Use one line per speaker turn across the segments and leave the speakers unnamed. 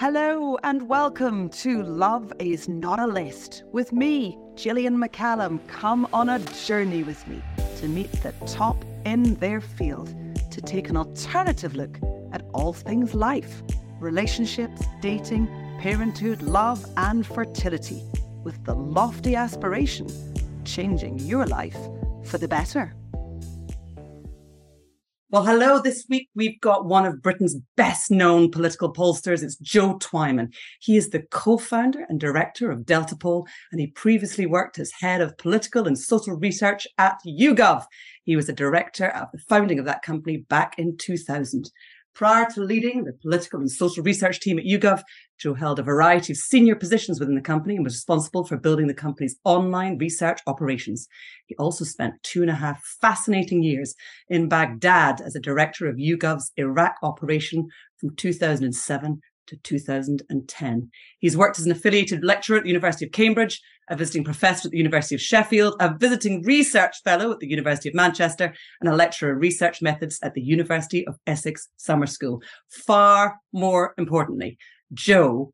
Hello and welcome to Love is Not a List with me, Gillian McCallum. Come on a journey with me to meet the top in their field to take an alternative look at all things life relationships, dating, parenthood, love, and fertility with the lofty aspiration changing your life for the better. Well, hello. This week we've got one of Britain's best known political pollsters. It's Joe Twyman. He is the co founder and director of Deltapoll, and he previously worked as head of political and social research at YouGov. He was a director at the founding of that company back in 2000. Prior to leading the political and social research team at YouGov, Joe held a variety of senior positions within the company and was responsible for building the company's online research operations. He also spent two and a half fascinating years in Baghdad as a director of YouGov's Iraq operation from 2007 to 2010. He's worked as an affiliated lecturer at the University of Cambridge, a visiting professor at the University of Sheffield, a visiting research fellow at the University of Manchester, and a lecturer of research methods at the University of Essex Summer School. Far more importantly, Joe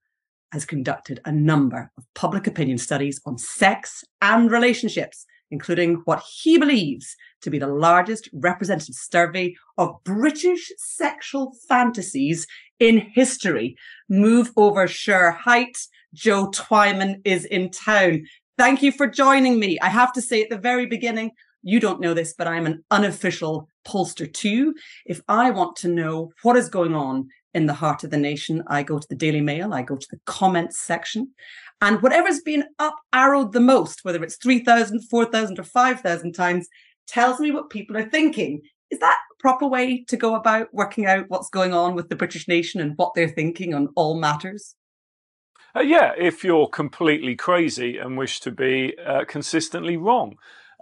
has conducted a number of public opinion studies on sex and relationships, including what he believes to be the largest representative survey of British sexual fantasies in history. Move over Shere Hite. Joe Twyman is in town. Thank you for joining me. I have to say at the very beginning, you don't know this, but I'm an unofficial pollster too. If I want to know what is going on in the heart of the nation, I go to the Daily Mail, I go to the comments section, and whatever's been up arrowed the most, whether it's 3,000, 4,000, or 5,000 times, tells me what people are thinking. Is that a proper way to go about working out what's going on with the British nation and what they're thinking on all matters?
Uh, yeah, if you're completely crazy and wish to be uh, consistently wrong.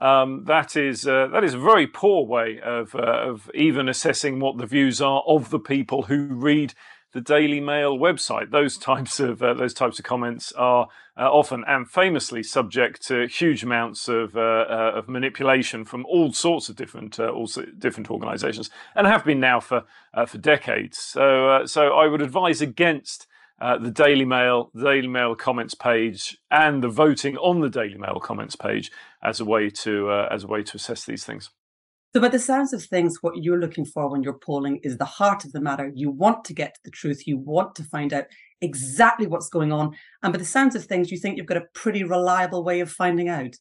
Um, that is uh, that is a very poor way of uh, of even assessing what the views are of the people who read the Daily Mail website. Those types of uh, those types of comments are uh, often and famously subject to huge amounts of uh, uh of manipulation from all sorts of different all different organisations, and have been now for for decades. So so I would advise against. The Daily Mail, the Daily Mail comments page, and the voting on the Daily Mail comments page as a way to as a way to assess these things.
So, by the sounds of things, what you're looking for when you're polling is the heart of the matter. You want to get to the truth. You want to find out exactly what's going on. And by the sounds of things, you think you've got a pretty reliable way of finding out.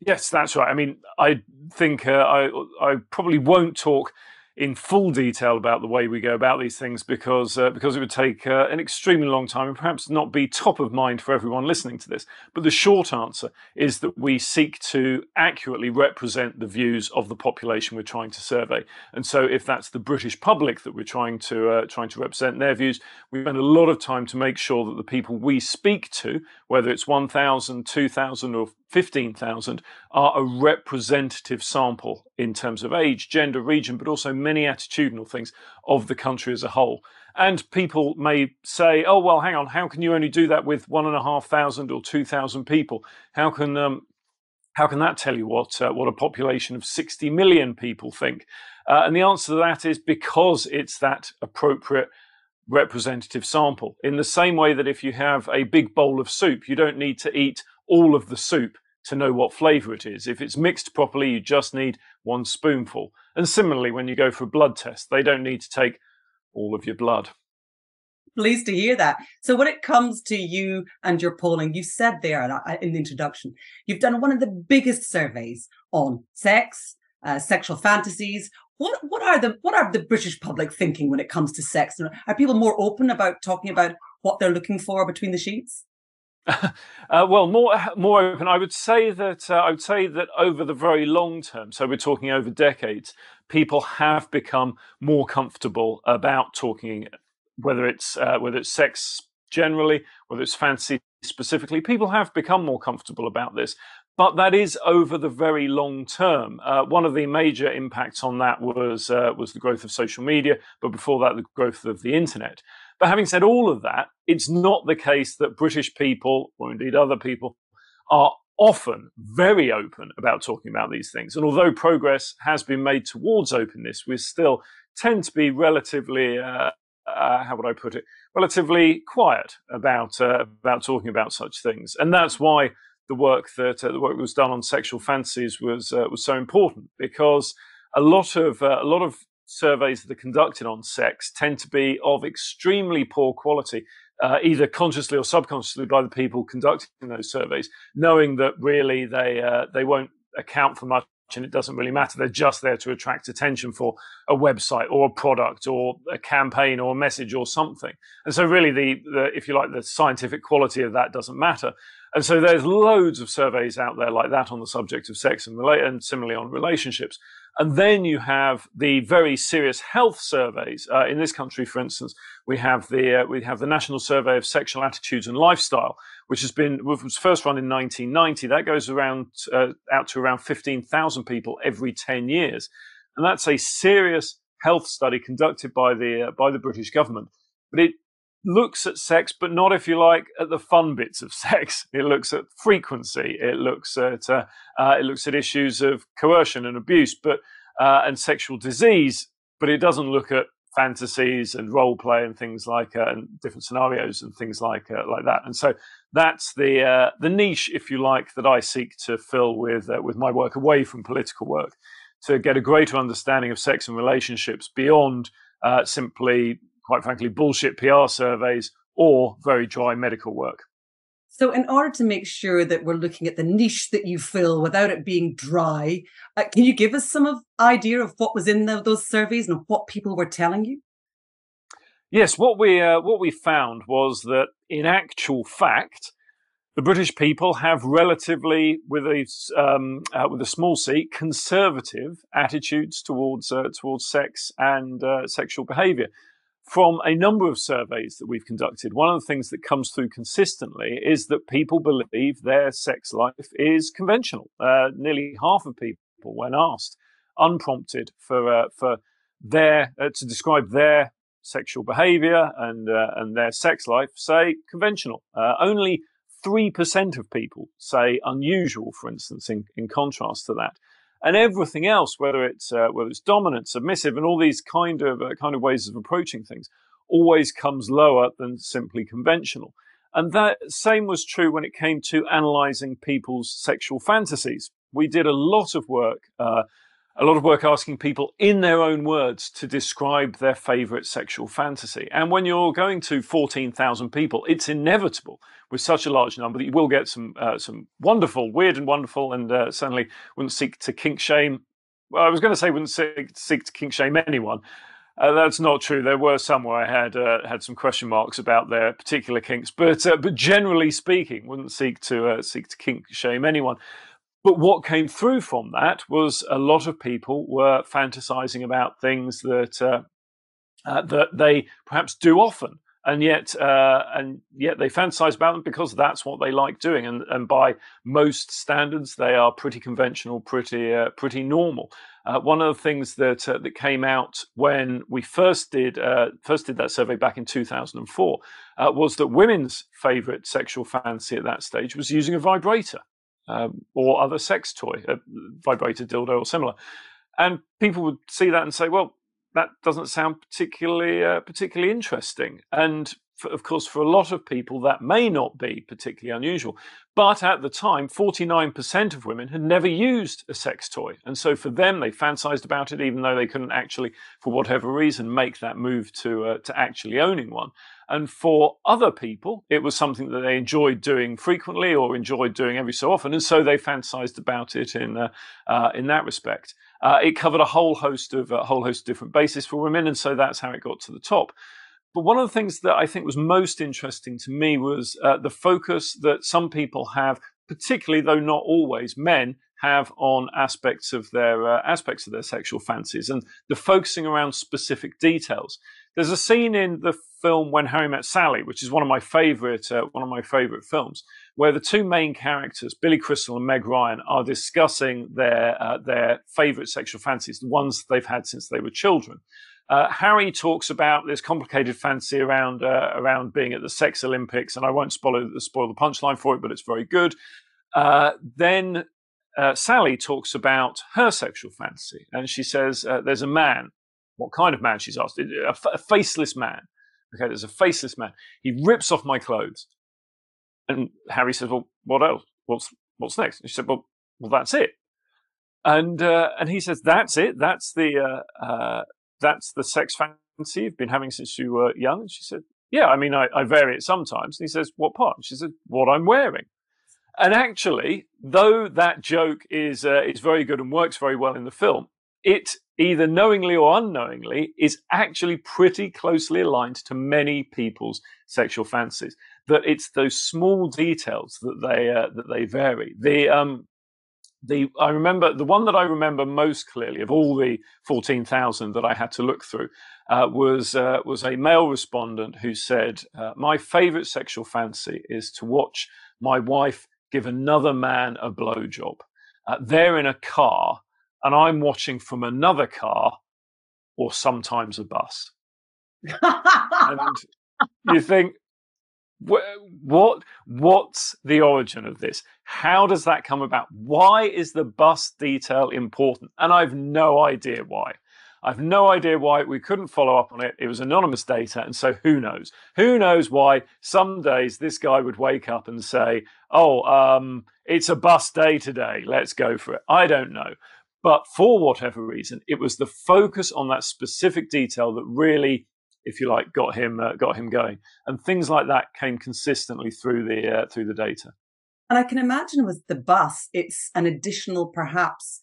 Yes, that's right. I mean, I think uh, I I probably won't talk in full detail about the way we go about these things because uh, because it would take uh, an extremely long time and perhaps not be top of mind for everyone listening to this. But the short answer is that we seek to accurately represent the views of the population we're trying to survey. And so, if that's the British public that we're trying to uh, trying to represent their views, we spend a lot of time to make sure that the people we speak to, whether it's 1,000, 2,000, or 15,000 are a representative sample in terms of age, gender, region, but also many attitudinal things of the country as a whole. And people may say, oh, well, hang on, how can you only do that with one and a half thousand or 2,000 people? How can, um, how can that tell you what, uh, what a population of 60 million people think? Uh, and the answer to that is because it's that appropriate representative sample. In the same way that if you have a big bowl of soup, you don't need to eat all of the soup to know what flavor it is. If it's mixed properly, you just need one spoonful. And similarly, when you go for a blood test, they don't need to take all of your blood.
Pleased to hear that. So, when it comes to you and your polling, you said there in the introduction, you've done one of the biggest surveys on sex, uh, sexual fantasies. What what are the what are the British public thinking when it comes to sex? Are people more open about talking about what they're looking for between the sheets?
uh, well, more more open. I would say that uh, I would say that over the very long term, so we're talking over decades, people have become more comfortable about talking, whether it's uh, whether it's sex generally, whether it's fantasy specifically. People have become more comfortable about this, but that is over the very long term. Uh, one of the major impacts on that was uh, was the growth of social media, but before that, the growth of the internet. But having said all of that, it's not the case that British people, or indeed other people, are often very open about talking about these things. And although progress has been made towards openness, we still tend to be relatively uh, uh, how would I put it, relatively quiet about uh, about talking about such things, and that's why the work that uh, the work that was done on sexual fantasies was uh, was so important because a lot of uh, a lot of surveys that are conducted on sex tend to be of extremely poor quality, uh, either consciously or subconsciously by the people conducting those surveys, knowing that really they they won't account for much and it doesn't really matter. They're just there to attract attention for a website or a product or a campaign or a message or something. And so, really, the, the if you like, the scientific quality of that doesn't matter. And so, there's loads of surveys out there like that on the subject of sex and, rela- and similarly on relationships. And then you have the very serious health surveys. Uh, in this country, for instance, we have the uh, we have the National Survey of Sexual Attitudes and Lifestyle, which has been was first run in 1990. That goes around uh, out to around 15,000 people every 10 years, and that's a serious health study conducted by the uh, by the British government. But it looks at sex, but not, if you like, at the fun bits of sex. It looks at frequency. It looks at uh, uh, it looks at issues of coercion and abuse, but uh, and sexual disease. But it doesn't look at fantasies and role play and things like uh, and different scenarios and things like uh, like that. And so that's the uh, the niche, if you like, that I seek to fill with with my work away from political work, to get a greater understanding of sex and relationships beyond simply quite frankly, bullshit PR surveys or very dry medical work.
So, in order to make sure that we're looking at the niche that you fill without it being dry, uh, can you give us some of idea of what was in the, those surveys and what people were telling you?
Yes, what we uh, what we found was that in actual fact, the British people have relatively, with a um, uh, with a small c, conservative attitudes towards uh, towards sex and uh, sexual behaviour from a number of surveys that we've conducted, one of the things that comes through consistently is that people believe their sex life is conventional. Uh, nearly half of people, when asked, unprompted, for uh, for their uh, to describe their sexual behaviour and uh, and their sex life, say conventional. Uh, only three percent of people say unusual, for instance. In in contrast to that and everything else, whether it's uh, whether it's dominant, submissive, and all these kind of uh, kind of ways of approaching things, always comes lower than simply conventional. And that same was true when it came to analyzing people's sexual fantasies. We did a lot of work uh, a lot of work asking people in their own words to describe their favorite sexual fantasy. And when you're going to 14,000 people, it's inevitable with such a large number that you will get some uh, some wonderful, weird and wonderful, and uh, certainly wouldn't seek to kink shame. Well, I was going to say wouldn't seek, seek to kink shame anyone. Uh, that's not true. There were some where I had uh, had some question marks about their particular kinks, but uh, but generally speaking, wouldn't seek to uh, seek to kink shame anyone. But what came through from that was a lot of people were fantasizing about things that uh, uh, that they perhaps do often, and yet uh, and yet they fantasize about them because that's what they like doing, and and by most standards, they are pretty conventional, pretty uh, pretty normal. Uh, one of the things that uh, that came out when we first did first did that survey back in 2004 was that women's favorite sexual fantasy at that stage was using a vibrator um, or other sex toy, a vibrator dildo or similar. And people would see that and say, well, that doesn't sound particularly uh, particularly interesting. And for, of course, for a lot of people, that may not be particularly unusual. But at the time, 49% of women had never used a sex toy. And so for them, they fantasized about it, even though they couldn't actually, for whatever reason, make that move to, uh, to actually owning one. And for other people, it was something that they enjoyed doing frequently or enjoyed doing every so often. And so they fantasized about it in, uh, uh, in that respect. Uh, it covered a whole host of a whole host of different bases for women, and so that's how it got to the top. But one of the things that I think was most interesting to me was uh, the focus that some people have, particularly though not always men, have on aspects of their uh, aspects of their sexual fancies and the focusing around specific details. There's a scene in the film When Harry Met Sally, which is one of my favorite uh, one of my favorite films, where the two main characters, Billy Crystal and Meg Ryan, are discussing their uh, their favorite sexual fantasies, the ones they've had since they were children. Uh, Harry talks about this complicated fantasy around uh, around being at the Sex Olympics, and I won't spoil, spoil the punchline for it, but it's very good. Uh, then uh, Sally talks about her sexual fantasy, and she says there's a man what kind of man? She's asked. A, a faceless man Okay, there's a faceless man. He rips off my clothes. And Harry says, Well, what else? What's what's next? And she said, Well, well, that's it. And uh, and he says, That's it. That's the uh, uh, that's the sex fantasy you've been having since you were young. And she said, Yeah, I mean, I, I vary it sometimes. And he says, What part? And she said, What I'm wearing. And actually, though that joke is uh, is very good and works very well in the film, it either knowingly or unknowingly is actually pretty closely aligned to many people's sexual fantasies. That it's those small details that they uh, that they vary. The um, the I remember the one that I remember most clearly of all the fourteen thousand that I had to look through uh, was uh, was a male respondent who said, uh, "My favourite sexual fantasy is to watch my wife give another man a blowjob. Uh, they're in a car, and I'm watching from another car, or sometimes a bus." and you think what what's the origin of this? How does that come about? Why is the bus detail important? And i've no idea why. I've no idea why. We couldn't follow up on it. It was anonymous data and so who knows? Who knows why some days this guy would wake up and say oh um, it's a bus day today. Let's go for it. I don't know but for whatever reason it was the focus on that specific detail that really if you like, got him uh, got him going. And things like that came consistently through the uh, through the data.
And I can imagine with the bus, it's an additional, perhaps.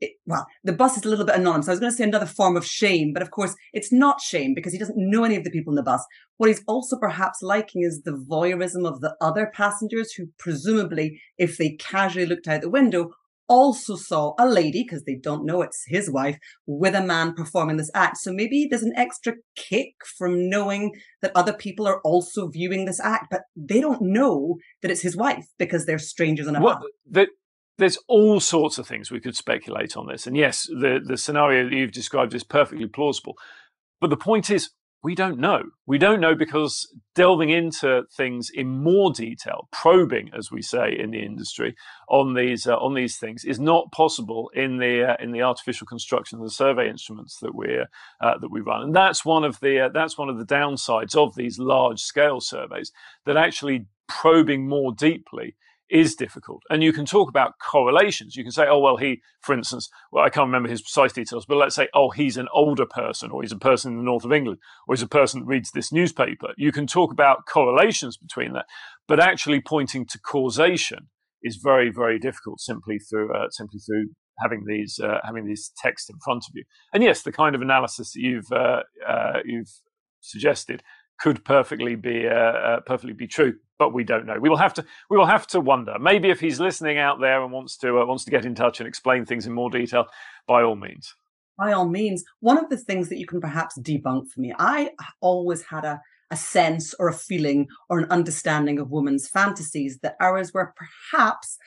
It, well, the bus is a little bit anonymous. I was going to say another form of shame, but of course, it's not shame because he doesn't know any of the people in the bus. What he's also perhaps liking is the voyeurism of the other passengers who, presumably, if they casually looked out the window, also saw a lady, because they don't know it's his wife, with a man performing this act. So maybe there's an extra kick from knowing that other people are also viewing this act, but they don't know that it's his wife because they're strangers in a well,
the, there's all sorts of things we could speculate on this. And yes, the, the scenario that you've described is perfectly plausible. But the point is, we don't know. We don't know because delving into things in more detail, probing, as we say in the industry, on these uh, on these things is not possible in the uh, in the artificial construction of the survey instruments that we uh, that we run, and that's one of the uh, that's one of the downsides of these large scale surveys. That actually probing more deeply is difficult. And you can talk about correlations. You can say, oh, well, he, for instance, well, I can't remember his precise details, but let's say, oh, he's an older person, or he's a person in the north of England, or he's a person that reads this newspaper. You can talk about correlations between that, but actually pointing to causation is very, very difficult simply through uh, simply through having these uh, having these texts in front of you. And yes, the kind of analysis that you've uh, uh you've suggested could perfectly be uh, uh, perfectly be true, but we don't know. We will have to we will have to wonder. Maybe if he's listening out there and wants to uh, wants to get in touch and explain things in more detail, by all means.
By all means, one of the things that you can perhaps debunk for me, I always had a a sense or a feeling or an understanding of women's fantasies that ours were perhaps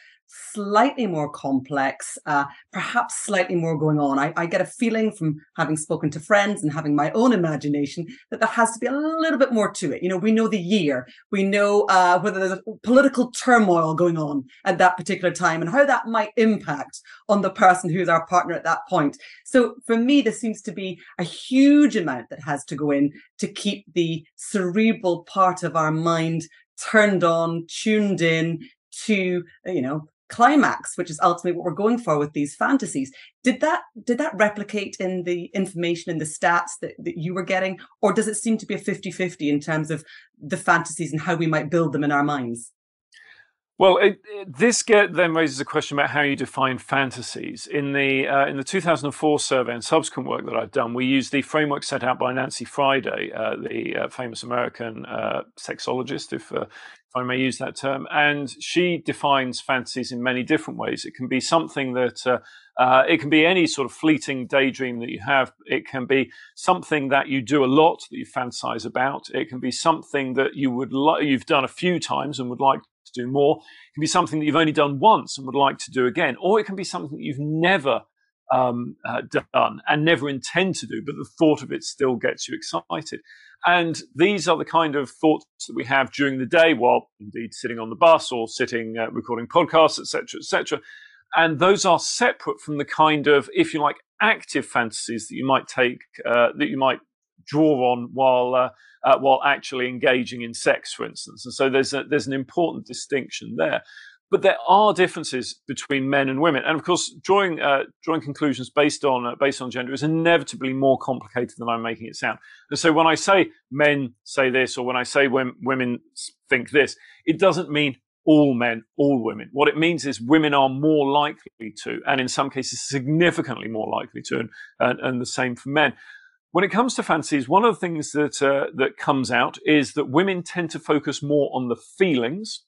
slightly more complex, uh, perhaps slightly more going on. I, I, get a feeling from having spoken to friends and having my own imagination that there has to be a little bit more to it. You know, we know the year, we know uh, whether there's political turmoil going on at that particular time and how that might impact on the person who's our partner at that point. So for me, there seems to be a huge amount that has to go in to keep the cerebral part of our mind turned on, tuned in to, you know, climax, which is ultimately what we're going for with these fantasies. Did that did that replicate in the information and the stats that, that you were getting? Or does it seem to be a 50-50 in terms of the fantasies and how we might build them in our minds?
Well, it, it, this get, then raises a question about how you define fantasies. In the uh, in the 2004 survey and subsequent work that I've done, we use the framework set out by Nancy Friday, uh, the uh, famous American uh, sexologist, if, uh, if I may use that term. And she defines fantasies in many different ways. It can be something that uh, uh, it can be any sort of fleeting daydream that you have. It can be something that you do a lot that you fantasize about. It can be something that you would li- you've done a few times and would like to do more. It can be something that you've only done once and would like to do again, or it can be something that you've never um, uh, done and never intend to do, but the thought of it still gets you excited. And these are the kind of thoughts that we have during the day while indeed sitting on the bus or sitting uh, recording podcasts, etc., etc. And those are separate from the kind of, if you like, active fantasies that you might take, uh, that you might draw on while uh, uh, while actually engaging in sex, for instance. And so there's a, there's an important distinction there. But there are differences between men and women, and of course, drawing uh, drawing conclusions based on uh, based on gender is inevitably more complicated than I'm making it sound. And so, when I say men say this, or when I say when women think this, it doesn't mean all men, all women. What it means is women are more likely to, and in some cases, significantly more likely to, and, and, and the same for men. When it comes to fantasies, one of the things that uh, that comes out is that women tend to focus more on the feelings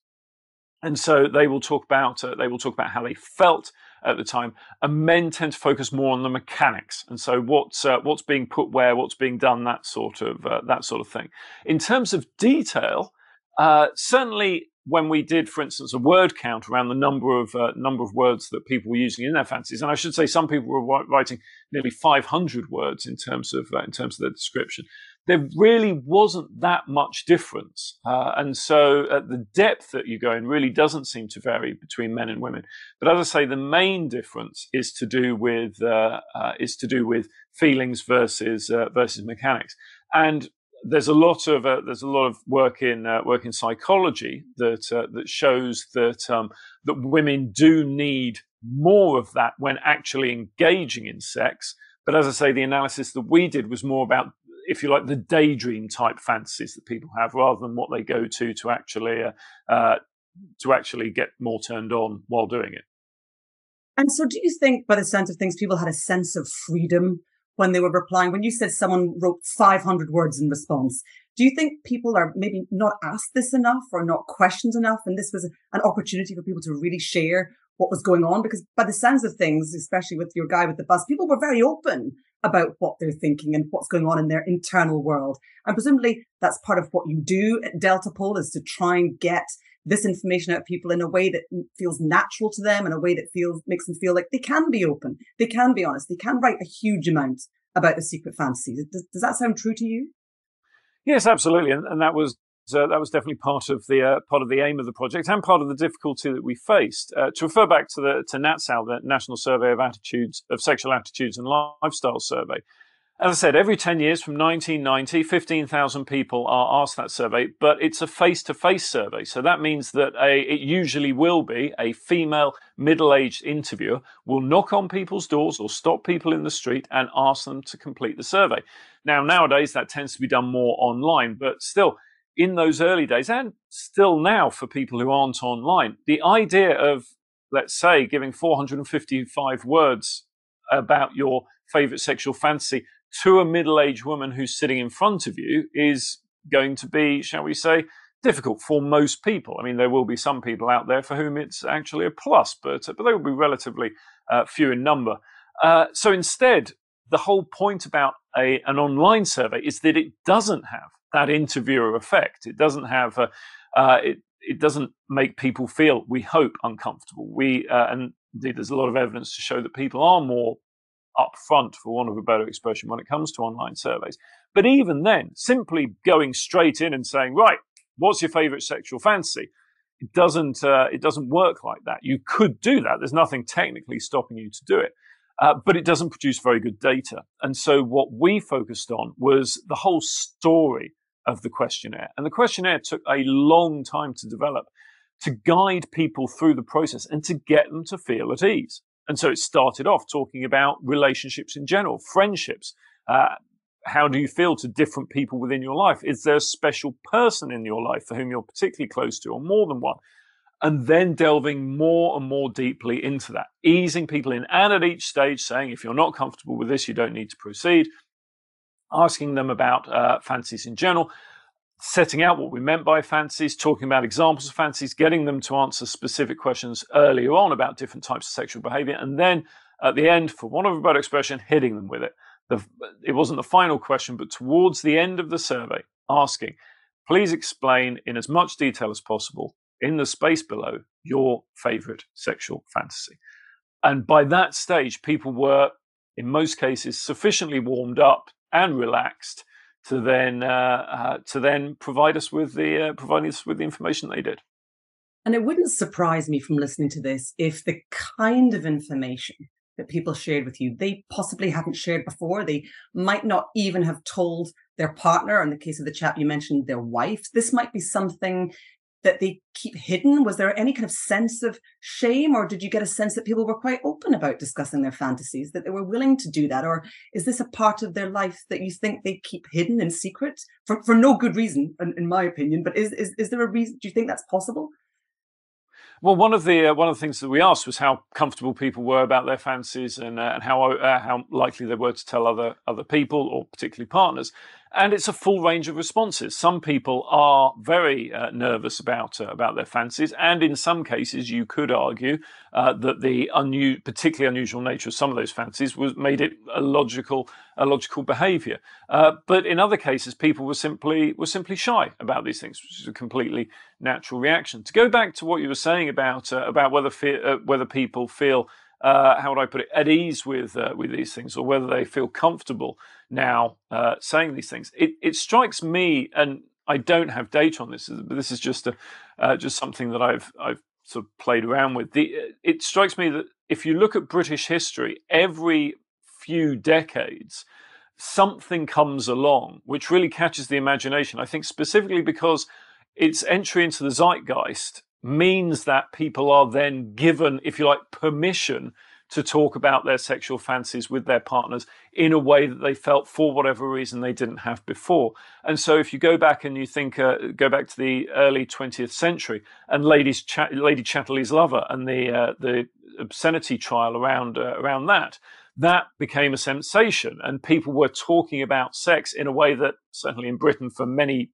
and so they will talk about uh, they will talk about how they felt at the time, and men tend to focus more on the mechanics. And so what's uh, what's being put where, what's being done, that sort of uh, that sort of thing. In terms of detail, uh, certainly when we did, for instance, a word count around the number of uh, number of words that people were using in their fantasies, and I should say some people were writing nearly 500 words in terms of uh, in terms of their description there really wasn't that much difference. Uh, and so uh, the depth that you go in really doesn't seem to vary between men and women. But as I say, the main difference is to do with, uh, uh is to do with feelings versus, uh, versus mechanics. And there's a lot of there's a lot of work in work in psychology that that shows that um, that women do need more of that when actually engaging in sex. But as I say, the analysis that we did was more about if you like, the daydream type fantasies that people have, rather than what they go to to actually uh, to actually get more turned on while doing it.
And so, do you think, by the sense of things, people had a sense of freedom when they were replying? When you said someone wrote 500 words in response, do you think people are maybe not asked this enough or not questioned enough? And this was an opportunity for people to really share what was going on? Because by the sense of things, especially with your guy with the bus, people were very open about what they're thinking and what's going on in their internal world. And presumably that's part of what you do at Deltapoll is to try and get this information out of people in a way that feels natural to them, in a way that feels makes them feel like they can be open, they can be honest, they can write a huge amount about the secret fantasies. Does, does that sound true to you?
Yes, absolutely, and, and that was uh, that was definitely part of the uh, part of the aim of the project and part of the difficulty that we faced. Uh, to refer back to the to NatSal, the National Survey of Attitudes of Sexual Attitudes and Lifestyle Survey. As I said, every 10 years from 1990, 15,000 people are asked that survey, but it's a face to face survey. So that means that a, it usually will be a female middle aged interviewer will knock on people's doors or stop people in the street and ask them to complete the survey. Now, nowadays, that tends to be done more online, but still, in those early days and still now for people who aren't online, the idea of, let's say, giving 455 words about your favorite sexual fantasy to a middle aged woman who's sitting in front of you is going to be, shall we say, difficult for most people. I mean, there will be some people out there for whom it's actually a plus, but, but they will be relatively uh, few in number. Uh, so instead, the whole point about a, an online survey is that it doesn't have that interviewer effect. It doesn't have a, uh, it, it doesn't make people feel, we hope, uncomfortable. We, uh, and indeed, there's a lot of evidence to show that people are more upfront, for want of a better expression, when it comes to online surveys. But even then, simply going straight in and saying, right, what's your favorite sexual fantasy? It doesn't, uh, it doesn't work like that. You could do that. There's nothing technically stopping you to do it. Uh, but it doesn't produce very good data. And so what we focused on was the whole story of the questionnaire. And the questionnaire took a long time to develop to guide people through the process and to get them to feel at ease. And so it started off talking about relationships in general, friendships. Uh, how do you feel to different people within your life? Is there a special person in your life for whom you're particularly close to, or more than one? And then delving more and more deeply into that, easing people in, and at each stage saying, if you're not comfortable with this, you don't need to proceed asking them about uh, fantasies in general, setting out what we meant by fantasies, talking about examples of fantasies, getting them to answer specific questions earlier on about different types of sexual behavior, and then at the end, for want of a better expression, hitting them with it. The, it wasn't the final question, but towards the end of the survey, asking, please explain in as much detail as possible in the space below your favorite sexual fantasy. And by that stage, people were, in most cases, sufficiently warmed up and relaxed to then uh, uh, to then provide us with the uh, providing us with the information they did.
And it wouldn't surprise me from listening to this if the kind of information that people shared with you they possibly haven't shared before. They might not even have told their partner, in the case of the chap you mentioned, their wife. This might be something that they keep hidden? Was there any kind of sense of shame, or did you get a sense that people were quite open about discussing their fantasies, that they were willing to do that? Or is this a part of their life that you think they keep hidden in secret for, for no good reason, in, in my opinion? But is, is, is there a reason? Do you think that's possible?
Well, one of the uh, one of the things that we asked was how comfortable people were about their fantasies and uh, and how uh, how likely they were to tell other other people or particularly partners and it's a full range of responses. Some people are very uh, nervous about uh, about their fancies, and in some cases, you could argue uh, that the unu- particularly unusual nature of some of those fancies was made it a logical a logical behaviour. Uh, but in other cases, people were simply were simply shy about these things, which is a completely natural reaction. To go back to what you were saying about uh, about whether uh, whether people feel uh, how would I put it, at ease with uh, with these things, or whether they feel comfortable now uh, saying these things. It, it strikes me, and I don't have data on this, but this is just a uh, just something that I've I've sort of played around with. The, it strikes me that if you look at British history, every few decades, something comes along which really catches the imagination. I think specifically because its entry into the zeitgeist means that people are then given, if you like, permission to talk about their sexual fantasies with their partners in a way that they felt for whatever reason they didn't have before. And so if you go back and you think, uh, go back to the early 20th century and Ladies Ch- Lady Chatterley's lover and the, uh, the obscenity trial around, uh, around that, that became a sensation and people were talking about sex in a way that certainly in Britain for many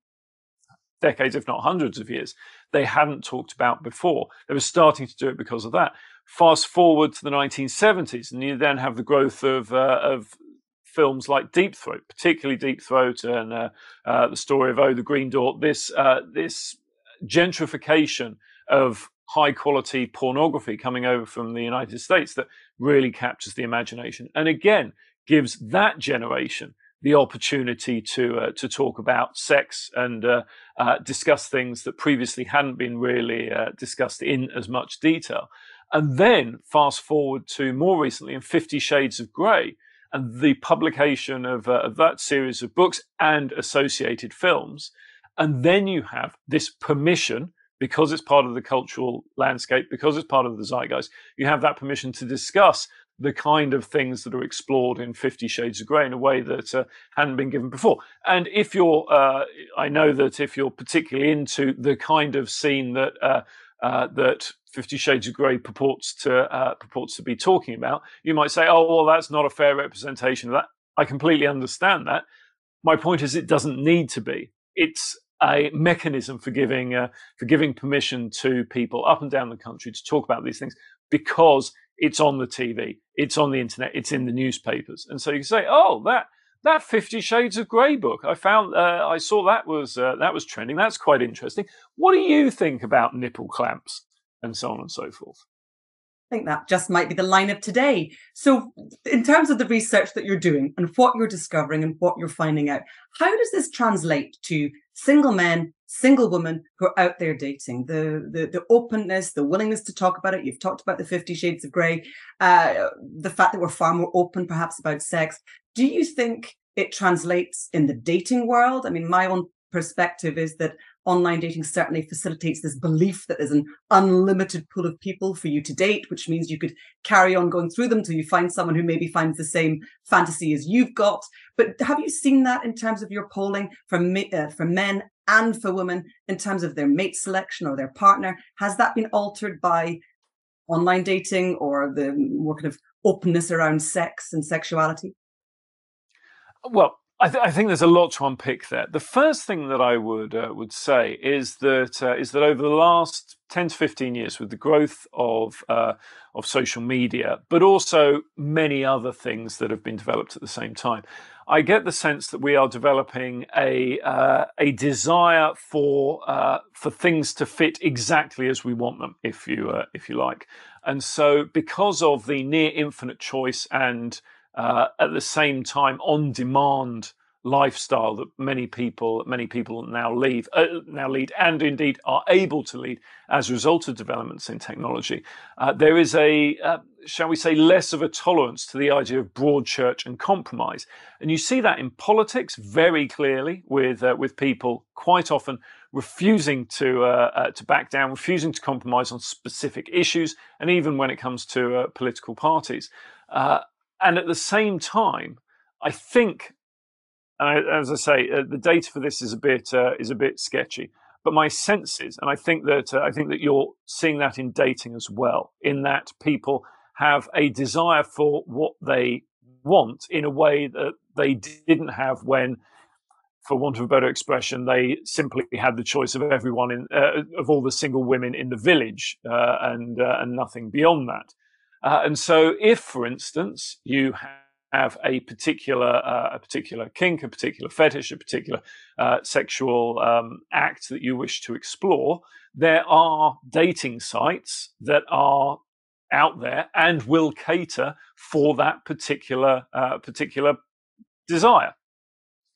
decades, if not hundreds of years, they hadn't talked about before. They were starting to do it because of that. Fast forward to the 1970s, and you then have the growth of, uh, of films like Deep Throat, particularly Deep Throat and uh, uh, the story of Oh, the Green Door. This uh, this gentrification of high quality pornography coming over from the United States that really captures the imagination, and again gives that generation the opportunity to uh, to talk about sex and uh, uh, discuss things that previously hadn't been really uh, discussed in as much detail. And then fast forward to more recently in Fifty Shades of Grey and the publication of, uh, of that series of books and associated films. And then you have this permission because it's part of the cultural landscape, because it's part of the zeitgeist, you have that permission to discuss the kind of things that are explored in Fifty Shades of Grey in a way that uh, hadn't been given before. And if you're, uh, I know that if you're particularly into the kind of scene that uh, uh that Fifty Shades of Grey purports to uh, purports to be talking about, you might say, "Oh, well, that's not a fair representation of that." I completely understand that. My point is, it doesn't need to be. It's a mechanism for giving uh, for giving permission to people up and down the country to talk about these things because it's on the TV, it's on the internet, it's in the newspapers, and so you can say, "Oh, that that Fifty Shades of Grey book, I found, uh, I saw that was uh, that was trending. That's quite interesting. What do you think about nipple clamps and so on and so forth?"
I think that just might be the line of today. So, in terms of the research that you're doing and what you're discovering and what you're finding out, how does this translate to single men single women who are out there dating. The, the the openness the willingness to talk about it. You've talked about the 50 shades of gray uh, the fact that we're far more open perhaps about sex. Do you think it translates in the dating world? I mean my own perspective is that online dating certainly facilitates this belief that there's an unlimited pool of people for you to date, which means you could carry on going through them until you find someone who maybe finds the same fantasy as you've got. But have you seen that in terms of your polling for, uh, for men and for women in terms of their mate selection or their partner? Has that been altered by online dating or the more kind of openness around sex and sexuality?
Well, I, th- I, think there's a lot to unpick there. The first thing that I would uh, would say is that uh, is that over the last ten to fifteen years, with the growth of uh, of social media, but also many other things that have been developed at the same time, I get the sense that we are developing a uh, a desire for uh, for things to fit exactly as we want them, if you uh, if you like, and so because of the near infinite choice and uh, at the same time on demand lifestyle that many people many people now leave uh, now lead and indeed are able to lead as a result of developments in technology. Uh, there is a uh, shall we say less of a tolerance to the idea of broad church and compromise. And you see that in politics very clearly with uh, with people quite often refusing to uh, uh, to back down refusing to compromise on specific issues and even when it comes to political parties and at the same time I think and I, as I say, uh, the data for this is a bit uh, is a bit sketchy. But my sense is, and I think that uh, I think that you're seeing that in dating as well, in that people have a desire for what they want in a way that they didn't have when, for want of a better expression, they simply had the choice of everyone in uh, of all the single women in the village uh, and uh, and nothing beyond that. And so, if, for instance, you have have a particular uh, a particular kink, a particular fetish, a particular uh, sexual um, act that you wish to explore, there are dating sites that are out there and will cater for that particular uh, particular desire.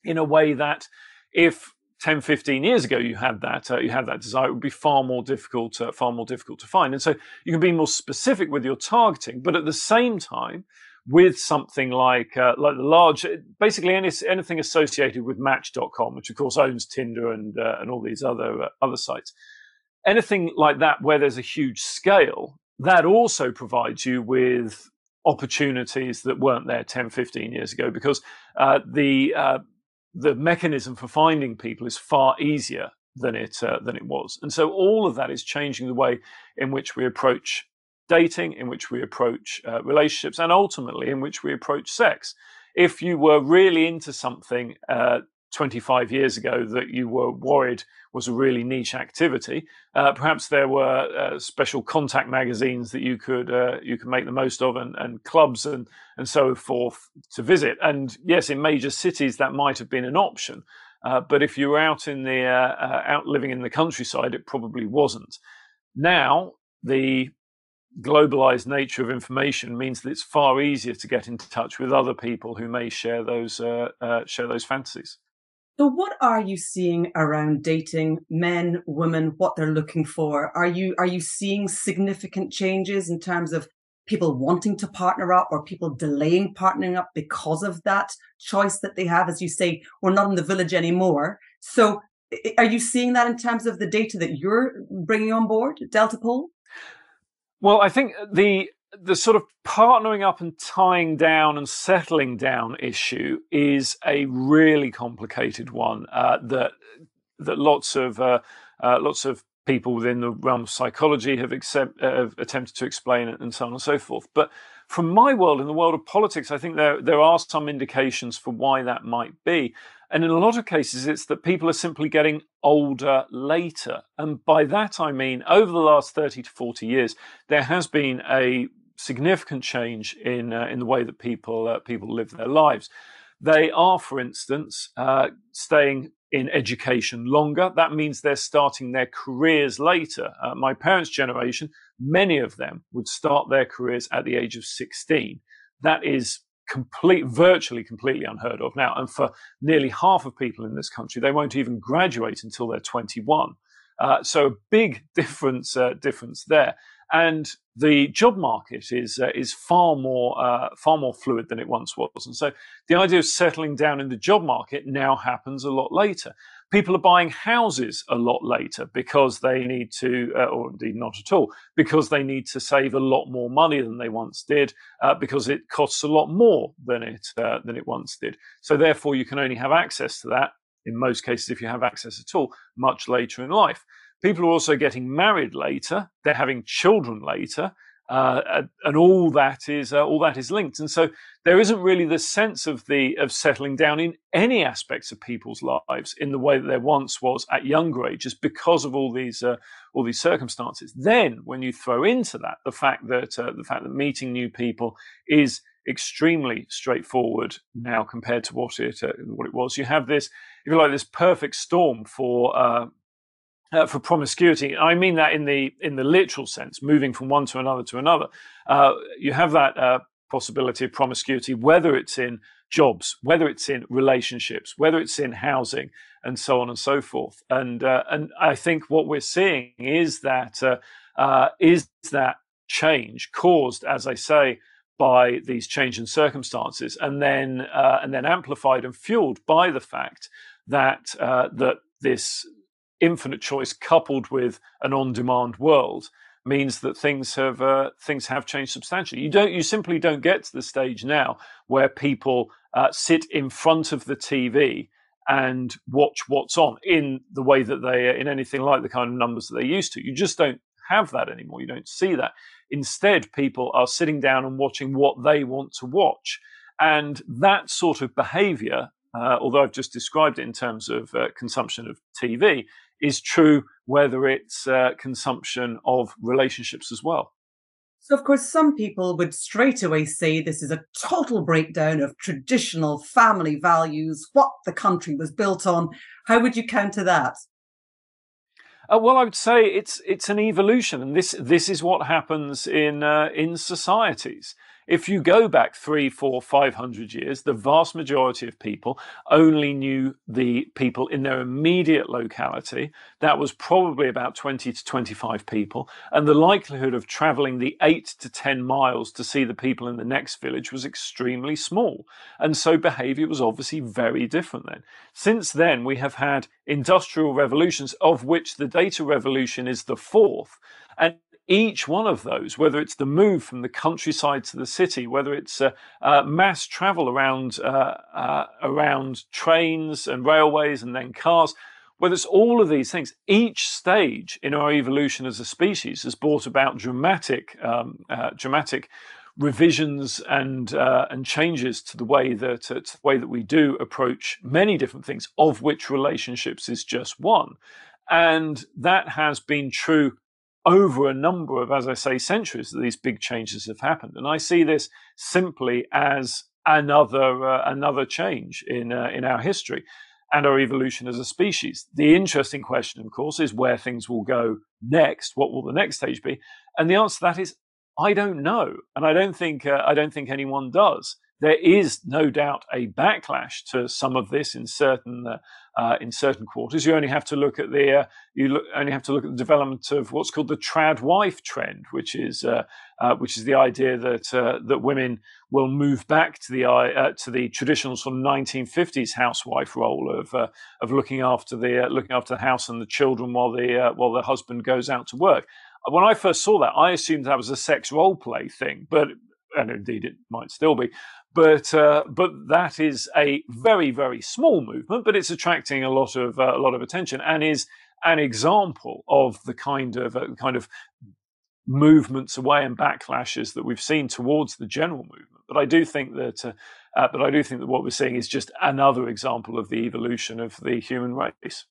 In a way that if 10 15 years ago you had that uh, you had that desire it would be far more difficult uh, far more difficult to find and so you can be more specific with your targeting but at the same time with something like uh, like the large, basically any, anything associated with Match.com, which of course owns Tinder and uh, and all these other uh, other sites. Anything like that where there's a huge scale, that also provides you with opportunities that weren't there 10, 15 years ago, because uh, the uh, the mechanism for finding people is far easier than it uh, than it was, and so all of that is changing the way in which we approach dating, in which we approach uh, relationships, and ultimately in which we approach sex. If you were really into something uh, 25 years ago that you were worried was a really niche activity, uh, perhaps there were uh, special contact magazines that you could uh, you could make the most of, and, and clubs and and so forth to visit. And yes, in major cities that might have been an option. Uh, but if you were out in the out living in the countryside, it probably wasn't. Now the globalized nature of information means that it's far easier to get in touch with other people who may share those uh, uh, share those fantasies.
So, what are you seeing around dating, men, women, what they're looking for? Are you are you seeing significant changes in terms of people wanting to partner up or people delaying partnering up because of that choice that they have? As you say, we're not in the village anymore. So, are you seeing that in terms of the data that you're bringing on board, Deltapoll?
Well, I think the the sort of partnering up and tying down and settling down issue is a really complicated one uh, that that lots of uh, uh, lots of people within the realm of psychology have, accept, uh, have attempted to explain it and so on and so forth. But from my world, in the world of politics, I think there there are some indications for why that might be. And in a lot of cases, it's that people are simply getting older later. And by that, I mean, over the last 30 to 40 years, there has been a significant change in, uh, in the way that people, uh, people live their lives. They are, for instance, uh, staying in education longer. That means they're starting their careers later. Uh, my parents' generation, many of them would start their careers at the age of 16. That is complete, virtually completely unheard of now. And for nearly half of people in this country, they won't even graduate until they're 21. Uh, so a big difference, uh, difference there. And the job market is uh, is far more uh, far more fluid than it once was, and so the idea of settling down in the job market now happens a lot later. People are buying houses a lot later because they need to, uh, or indeed not at all, because they need to save a lot more money than they once did, uh, because it costs a lot more than it uh, than it once did. So therefore, you can only have access to that in most cases, if you have access at all, much later in life. People are also getting married later; they're having children later, uh, and all that is uh, all that is linked. And so there isn't really the sense of the of settling down in any aspects of people's lives in the way that there once was at younger ages because of all these uh, all these circumstances. Then, when you throw into that the fact that uh, the fact that meeting new people is extremely straightforward now compared to what it uh, what it was, you have this if you like this perfect storm for uh, for promiscuity. I mean that in the in the literal sense, moving from one to another to another. Uh, you have that uh, possibility of promiscuity, whether it's in jobs, whether it's in relationships, whether it's in housing, and so on and so forth. And uh, and I think what we're seeing is that uh, uh, is that change caused, as I say, by these change in circumstances, and then uh, and then amplified and fueled by the fact that uh, that this infinite choice coupled with an on-demand world means that things have uh, things have changed substantially. You don't you simply don't get to the stage now where people uh, sit in front of the TV and watch what's on in the way that they in anything like the kind of numbers that they used to. You just don't have that anymore. You don't see that. Instead, people are sitting down and watching what they want to watch, and that sort of behaviour. Uh, although I've just described it in terms of uh, consumption of TV, is true whether it's uh, consumption of relationships as well.
So, of course, some people would straight away say this is a total breakdown of traditional family values, what the country was built on. How would you counter that?
Uh, well, I would say it's it's an evolution, and this this is what happens in uh, in societies. If you go back three, four, five hundred years, the vast majority of people only knew the people in their immediate locality. That was probably about 20 to 25 people. And the likelihood of traveling the eight to 10 miles to see the people in the next village was extremely small. And so behavior was obviously very different then. Since then, we have had industrial revolutions, of which the data revolution is the fourth. And each one of those, whether it's the move from the countryside to the city, whether it's uh, uh, mass travel around uh, uh, around trains and railways and then cars, whether it's all of these things, each stage in our evolution as a species has brought about dramatic um, uh, dramatic revisions and uh, and changes to the way that to the way that we do approach many different things, of which relationships is just one, and that has been true over a number of, as I say, centuries that these big changes have happened. And I see this simply as another uh, another change in uh, in our history and our evolution as a species. The interesting question, of course, is where things will go next. What will the next stage be? And the answer to that is I don't know, and I don't think uh, I don't think anyone does. There is no doubt a backlash to some of this in certain uh, uh, in certain quarters. You only have to look at the uh, you look, only have to look at the development of what's called the trad wife trend, which is uh, uh which is the idea that uh, that women will move back to the to the traditional sort of 1950s housewife role of of looking after the looking after the house and the children while the while the husband goes out to work. When I first saw that, I assumed that was a sex role play thing, but and indeed it might still be. But uh, but that is a very very small movement, but it's attracting a lot of uh, a lot of attention and is an example of the kind of uh, kind of movements away and backlashes that we've seen towards the general movement. But I do think that uh, uh, but I do think that what we're seeing is just another example of the evolution of the human race.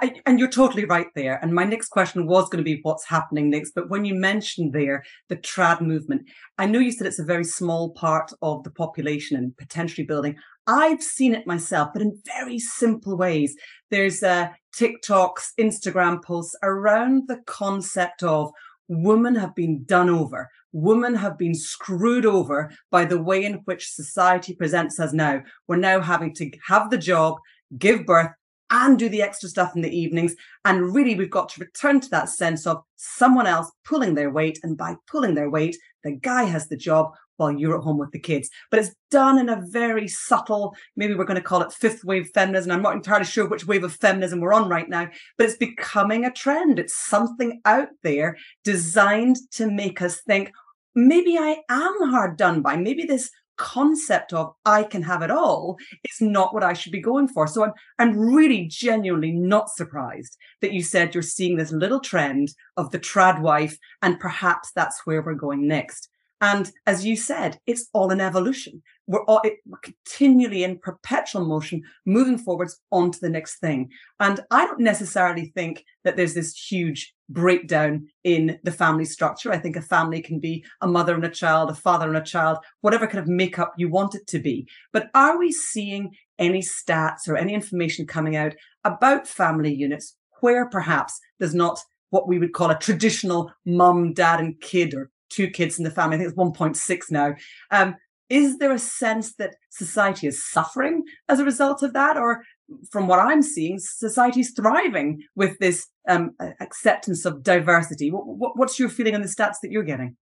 I, and you're totally right there. And my next question was going to be what's happening next. But when you mentioned there the trad movement, I know you said it's a very small part of the population and potentially building. I've seen it myself, but in very simple ways. There's uh, TikToks, Instagram posts around the concept of women have been done over. Women have been screwed over by the way in which society presents us now. We're now having to have the job, give birth, and do the extra stuff in the evenings. And really, we've got to return to that sense of someone else pulling their weight. And by pulling their weight, the guy has the job while you're at home with the kids. But it's done in a very subtle, maybe we're going to call it fifth wave feminism. I'm not entirely sure which wave of feminism we're on right now, but it's becoming a trend. It's something out there designed to make us think, maybe I am hard done by. Maybe this concept of I can have it all is not what I should be going for. So I'm I'm really genuinely not surprised that you said you're seeing this little trend of the trad wife, and perhaps that's where we're going next. And as you said, it's all an evolution. We're, all, it, we're continually in perpetual motion, moving forwards onto the next thing. And I don't necessarily think that there's this huge breakdown in the family structure. I think a family can be a mother and a child, a father and a child, whatever kind of makeup you want it to be. But are we seeing any stats or any information coming out about family units where perhaps there's not what we would call a traditional mum, dad, and kid or two kids in the family. I think it's 1.6 now. Um, is there a sense that society is suffering as a result of that? Or from what I'm seeing, society's thriving with this um, acceptance of diversity. What, what, what's your feeling on the stats that you're getting?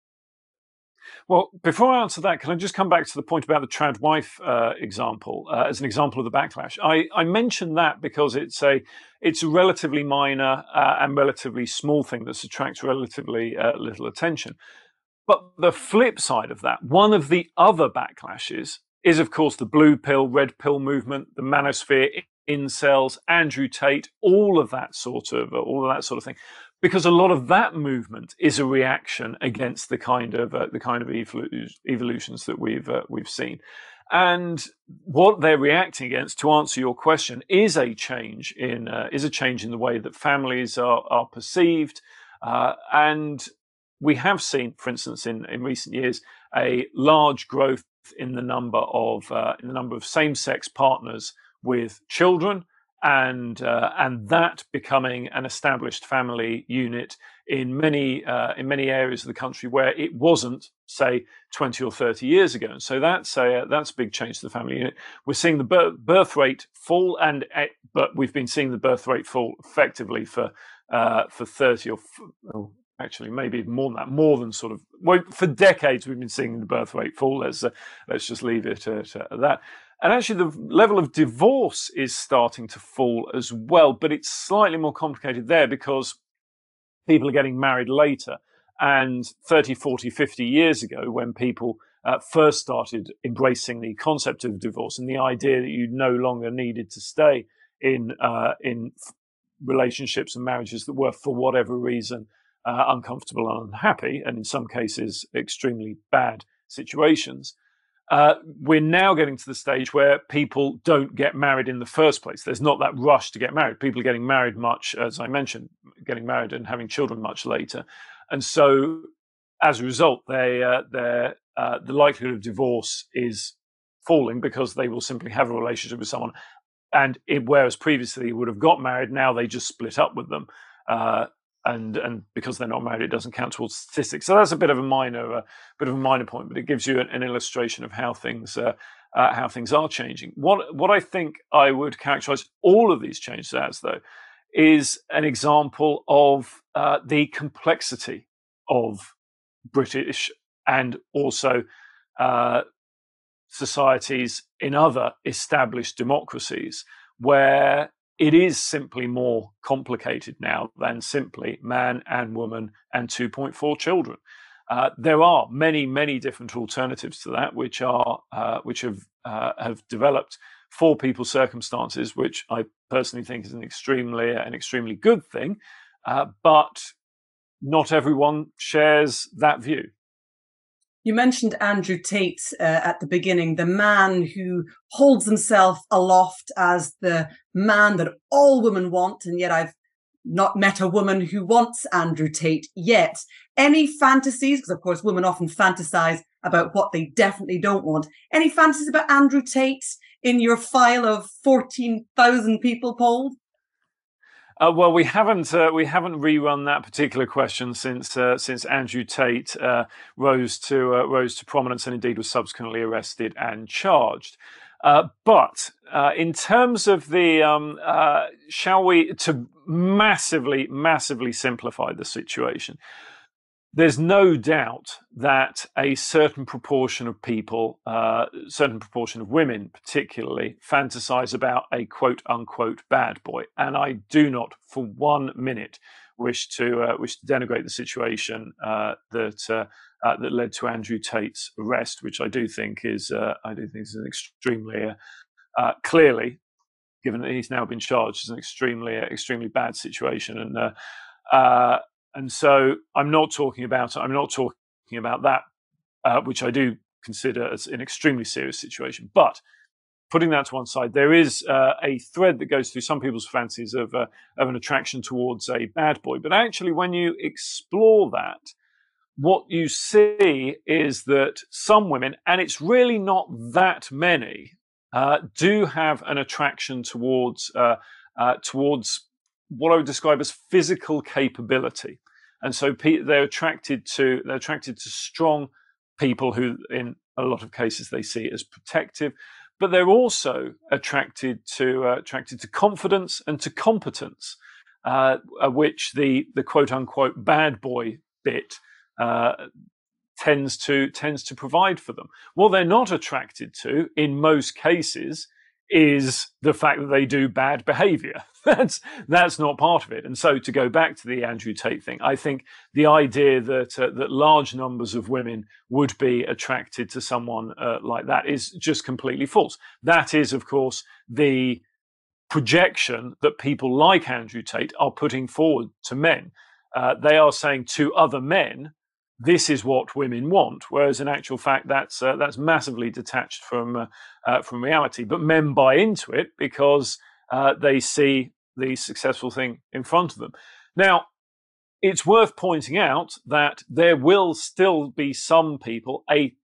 Well, before I answer that, can I just come back to the point about the trad wife uh, example uh, as an example of the backlash? I, I mentioned that because it's a it's a relatively minor uh, and relatively small thing that attracts relatively uh, little attention. But the flip side of that, one of the other backlashes is, of course, the blue pill, red pill movement, the manosphere, incels, Andrew Tate, all of that sort of all of that sort of thing, because a lot of that movement is a reaction against the kind of uh, the kind of evolutions that we've uh, we've seen. And what they're reacting against, to answer your question, is a change in uh, is a change in the way that families are are perceived, uh, and we have seen, for instance, in, in recent years, a large growth in the number of uh, in the number of same-sex partners with children, and uh, and that becoming an established family unit in many uh, in many areas of the country where it wasn't, say, twenty or thirty years ago. And so that's a that's a big change to the family unit. We're seeing the birth, birth rate fall, and but we've been seeing the birth rate fall effectively for uh, for thirty or. Oh, actually maybe more than that, more than sort of well, for decades we've been seeing the birth rate fall. Let's uh, let's just leave it at, at that. And actually, the level of divorce is starting to fall as well, but it's slightly more complicated there because people are getting married later. And 30, 40, 50 years ago, when people uh, first started embracing the concept of divorce and the idea that you no longer needed to stay in uh, in relationships and marriages that were, for whatever reason, uh, uncomfortable and unhappy, and in some cases, extremely bad situations. Uh, we're now getting to the stage where people don't get married in the first place. There's not that rush to get married. People are getting married much, as I mentioned, getting married and having children much later. And so, as a result, they, uh, uh, the likelihood of divorce is falling because they will simply have a relationship with someone. And it, whereas previously would have got married, now they just split up with them. Uh, and and because they're not married, it doesn't count towards statistics. So that's a bit of a minor, uh, bit of a minor point, but it gives you an, an illustration of how things uh, uh, how things are changing. What what I think I would characterize all of these changes as, though, is an example of uh, the complexity of British and also uh, societies in other established democracies where it is simply more complicated now than simply man and woman and 2.4 children. Uh, there are many, many different alternatives to that, which are uh, which have uh, have developed for people's circumstances, which I personally think is an extremely an extremely good thing. Uh, but not everyone shares that view.
You mentioned Andrew Tate uh, at the beginning, the man who holds himself aloft as the man that all women want, and yet I've not met a woman who wants Andrew Tate yet. Any fantasies, because of course women often fantasize about what they definitely don't want. Any fantasies about Andrew Tate in your file of 14,000 people polled?
Uh, well, we haven't uh, we haven't rerun that particular question since uh, since Andrew Tate uh, rose to uh, rose to prominence and indeed was subsequently arrested and charged. Uh, but in terms of the, um, shall we to massively massively simplify the situation? There's no doubt that a certain proportion of people, uh, certain proportion of women particularly, fantasize about a quote unquote bad boy. And I do not for one minute wish to uh, wish to denigrate the situation uh, that uh, uh, that led to Andrew Tate's arrest, which I do think is uh, I do think is an extremely clearly, given that he's now been charged, is an extremely extremely bad situation and and so I'm not talking about I'm not talking about that, uh, which I do consider as an extremely serious situation. But putting that to one side, there is uh, a thread that goes through some people's fancies of uh, of an attraction towards a bad boy. But actually, when you explore that, what you see is that some women, and it's really not that many, uh, do have an attraction towards uh, uh, towards what I would describe as physical capability and so they're attracted to they're attracted to strong people who in a lot of cases they see as protective, but they're also attracted to uh, attracted to confidence and to competence, uh, which the the quote unquote bad boy bit uh, tends to tends to provide for them. What they're not attracted to in most cases is the fact that they do bad behavior. that's that's not part of it. And so to go back to the Andrew Tate thing, I think the idea that uh, that large numbers of women would be attracted to someone uh, like that is just completely false. That is of course the projection that people like Andrew Tate are putting forward to men. Uh, they are saying to other men this is what women want, whereas in actual fact that's uh, that's massively detached from uh, uh, from reality. But men buy into it because uh, they see the successful thing in front of them. Now, it's worth pointing out that there will still be some people, a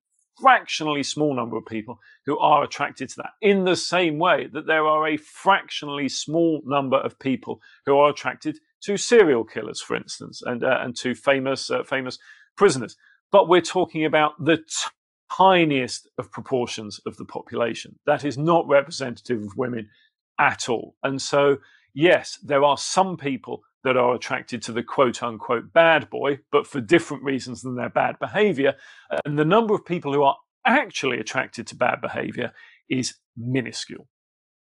fractionally small number of people, who are attracted to that. In the same way that there are a fractionally small number of people who are attracted to serial killers, for instance, and uh, and to famous uh, famous prisoners. But we're talking about the tiniest of proportions of the population. That is not representative of women at all. And so, yes, there are some people that are attracted to the quote unquote bad boy, but for different reasons than their bad behavior. And the number of people who are actually attracted to bad behavior is minuscule.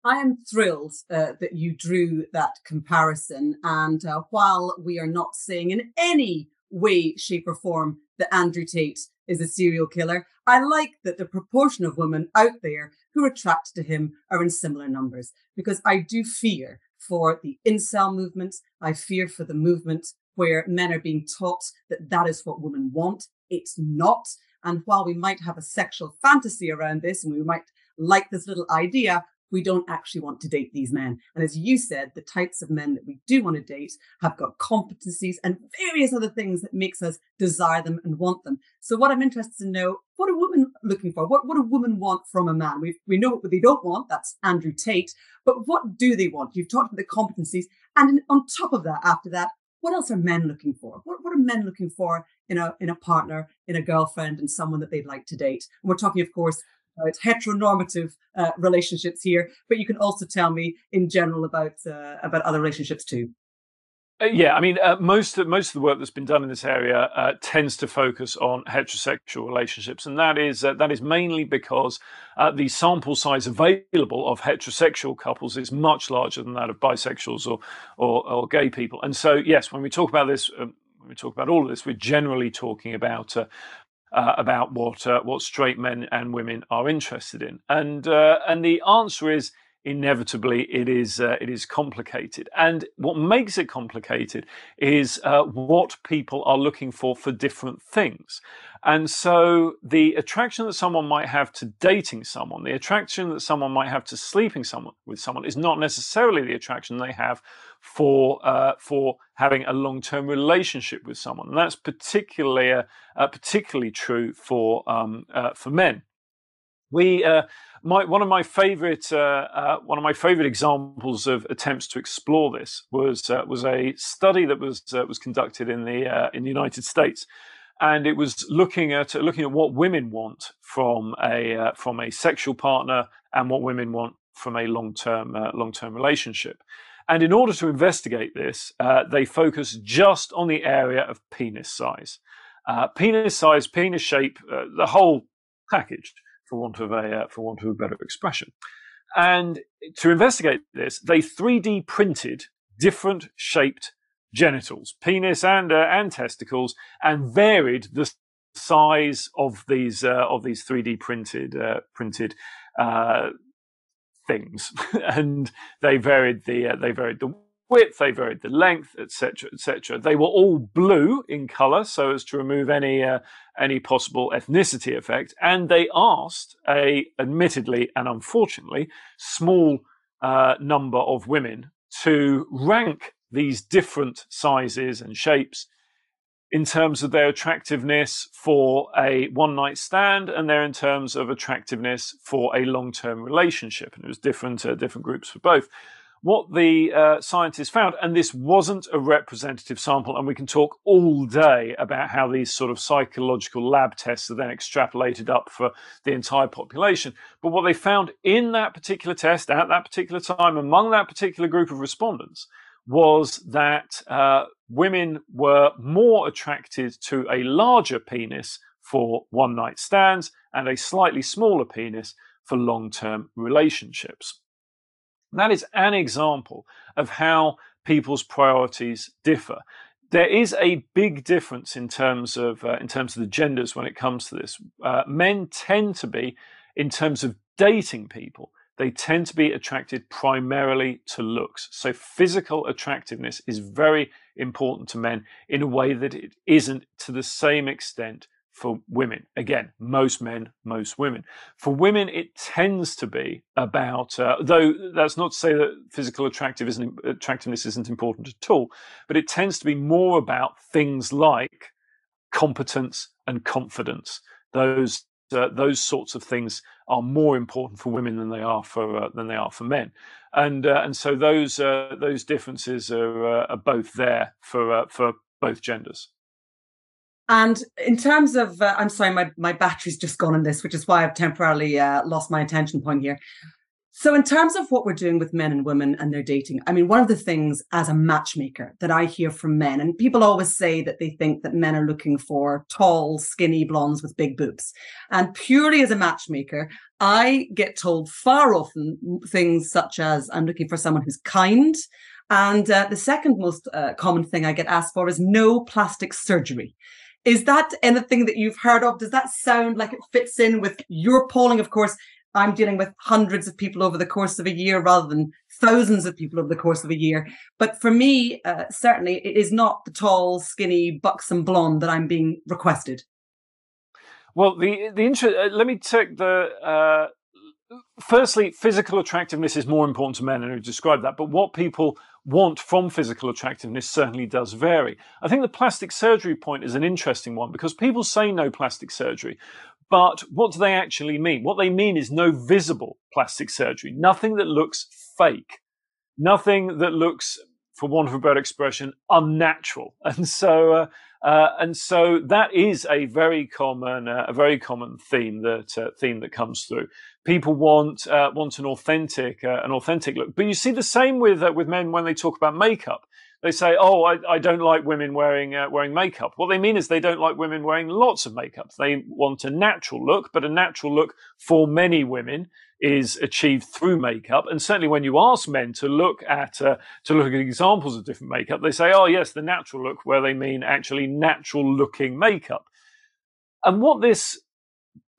I am thrilled uh, that you drew that comparison. And uh, while we are not saying in any way, shape, or form that Andrew Tate is a serial killer. I like that the proportion of women out there who are attracted to him are in similar numbers because I do fear for the incel movement. I fear for the movement where men are being taught that that is what women want. It's not. And while we might have a sexual fantasy around this and we might like this little idea, we don't actually want to date these men. And as you said, the types of men that we do want to date have got competencies and various other things that makes us desire them and want them. So what I'm interested to know, what are women looking for? What, what a woman want from a man? We, we know what they don't want. That's Andrew Tate. But what do they want? You've talked about the competencies. And on top of that, after that, what else are men looking for? What, what are men looking for in a in a partner, in a girlfriend, and someone that they'd like to date? And we're talking, of course, about heteronormative uh, relationships here, but you can also tell me in general about uh, about other relationships too.
Uh, yeah, I mean, uh, most of, most of the work that's been done in this area uh, tends to focus on heterosexual relationships, and that is uh, that is mainly because uh, the sample size available of heterosexual couples is much larger than that of bisexuals or or, or gay people. And so, yes, when we talk about this, um, when we talk about all of this, we're generally talking about uh, uh, about what uh, what straight men and women are interested in, and uh, and the answer is inevitably it is uh, it is complicated. And what makes it complicated is uh, what people are looking for for different things. And so the attraction that someone might have to dating someone, the attraction that someone might have to sleeping someone with someone, is not necessarily the attraction they have for uh, for having a long term relationship with someone, and that's particularly uh, uh, particularly true for um, uh, for men. We uh, my, one of my favorite one of my favorite examples of attempts to explore this was was a study that was was conducted in the in the United States and it was looking at looking at what women want from a uh, from a sexual partner and what women want from a long term uh, long term relationship. And in order to investigate this, uh, they focus just on the area of penis size. Uh, penis size, penis shape, uh, the whole package, for want of a uh, for want of a better expression. And to investigate this, they 3D printed different shaped genitals, penis and uh, and testicles, and varied the size of these uh, of these 3D printed printed things, and they varied the uh, they varied the width, they varied the length, etc., etc. They were all blue in color, so as to remove any uh, any possible ethnicity effect, and they asked a admittedly and unfortunately small uh, number of women to rank these different sizes and shapes in terms of their attractiveness for a one night stand and they're in terms of attractiveness for a long term relationship. And it was different, uh, different groups for both. what the uh, scientists found, and this wasn't a representative sample, and we can talk all day about how these sort of psychological lab tests are then extrapolated up for the entire population. But what they found in that particular test at that particular time among that particular group of respondents was that uh, women were more attracted to a larger penis for one night stands and a slightly smaller penis for long term relationships. And that is an example of how people's priorities differ. There is a big difference in terms of uh, in terms of the genders when it comes to this. Uh, men tend to be, in terms of dating people, they tend to be attracted primarily to looks. So physical attractiveness is very important to men in a way that it isn't to the same extent for women. Again, most men, most women. For women, it tends to be about, uh, though that's not to say that physical attractive isn't, attractiveness isn't important at all, but it tends to be more about things like competence and confidence. Those uh, those sorts of things are more important for women than they are for uh, than they are for men, and uh, and so those uh, those differences are, uh, are both there for uh, for both genders.
And in terms of, I'm sorry, my, my battery's just gone in this, which is why I've temporarily lost my attention point here. So, in terms of what we're doing with men and women and their dating, I mean, one of the things as a matchmaker that I hear from men, and people always say that they think that men are looking for tall, skinny blondes with big boobs. And purely as a matchmaker, I get told far often things such as I'm looking for someone who's kind. And uh, the second most uh, common thing I get asked for is no plastic surgery. Is that anything that you've heard of? Does that sound like it fits in with your polling? Of course, I'm dealing with hundreds of people over the course of a year rather than thousands of people over the course of a year. But for me, uh, certainly, it is not the tall, skinny, buxom blonde that I'm being requested.
Well, the the interest. Uh, let me take the. Uh, firstly, physical attractiveness is more important to men, and we described that. But what people want from physical attractiveness certainly does vary. I think the plastic surgery point is an interesting one because people say no plastic surgery, but what do they actually mean? What they mean is no visible plastic surgery, nothing that looks fake, nothing that looks, for want of a better expression, unnatural. And so, uh, uh, and so that is a very common, uh, a very common theme that uh, theme that comes through. People want uh, want an authentic, uh, an authentic look. But you see the same with with men when they talk about makeup. They say, "Oh, I, I don't like women wearing wearing makeup." What they mean is they don't like women wearing lots of makeup. They want a natural look, but a natural look for many women is achieved through makeup. And certainly when you ask men to look at, uh, to look at examples of different makeup, they say, oh yes, the natural look, where they mean actually natural looking makeup. And what this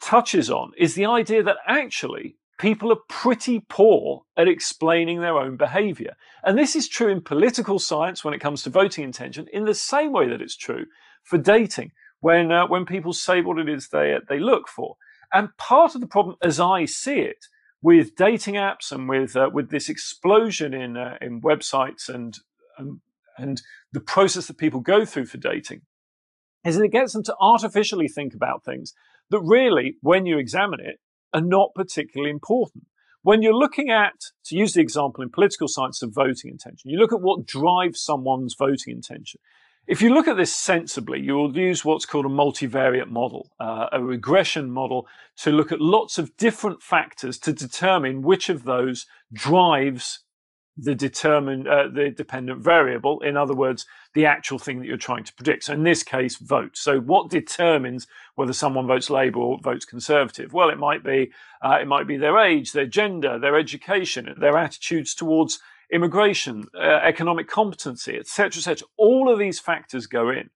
touches on is the idea that actually people are pretty poor at explaining their own behavior. And this is true in political science when it comes to voting intention, in the same way that it's true for dating, when, uh, when people say what it is they, they look for. And part of the problem, as I see it, with dating apps and with uh, with this explosion in uh, in websites and, and and the process that people go through for dating, is that it gets them to artificially think about things that really, when you examine it, are not particularly important. When you're looking at, to use the example in political science of voting intention, you look at what drives someone's voting intention. If you look at this sensibly, you will use what's called a multivariate model, uh, a regression model to look at lots of different factors to determine which of those drives the determined, uh, the dependent variable. In other words, the actual thing that you're trying to predict. So in this case, vote. So what determines whether someone votes Labour or votes Conservative? Well, it might be, uh, it might be their age, their gender, their education, their attitudes towards immigration, uh, economic competency, etc., etc. All of these factors go in,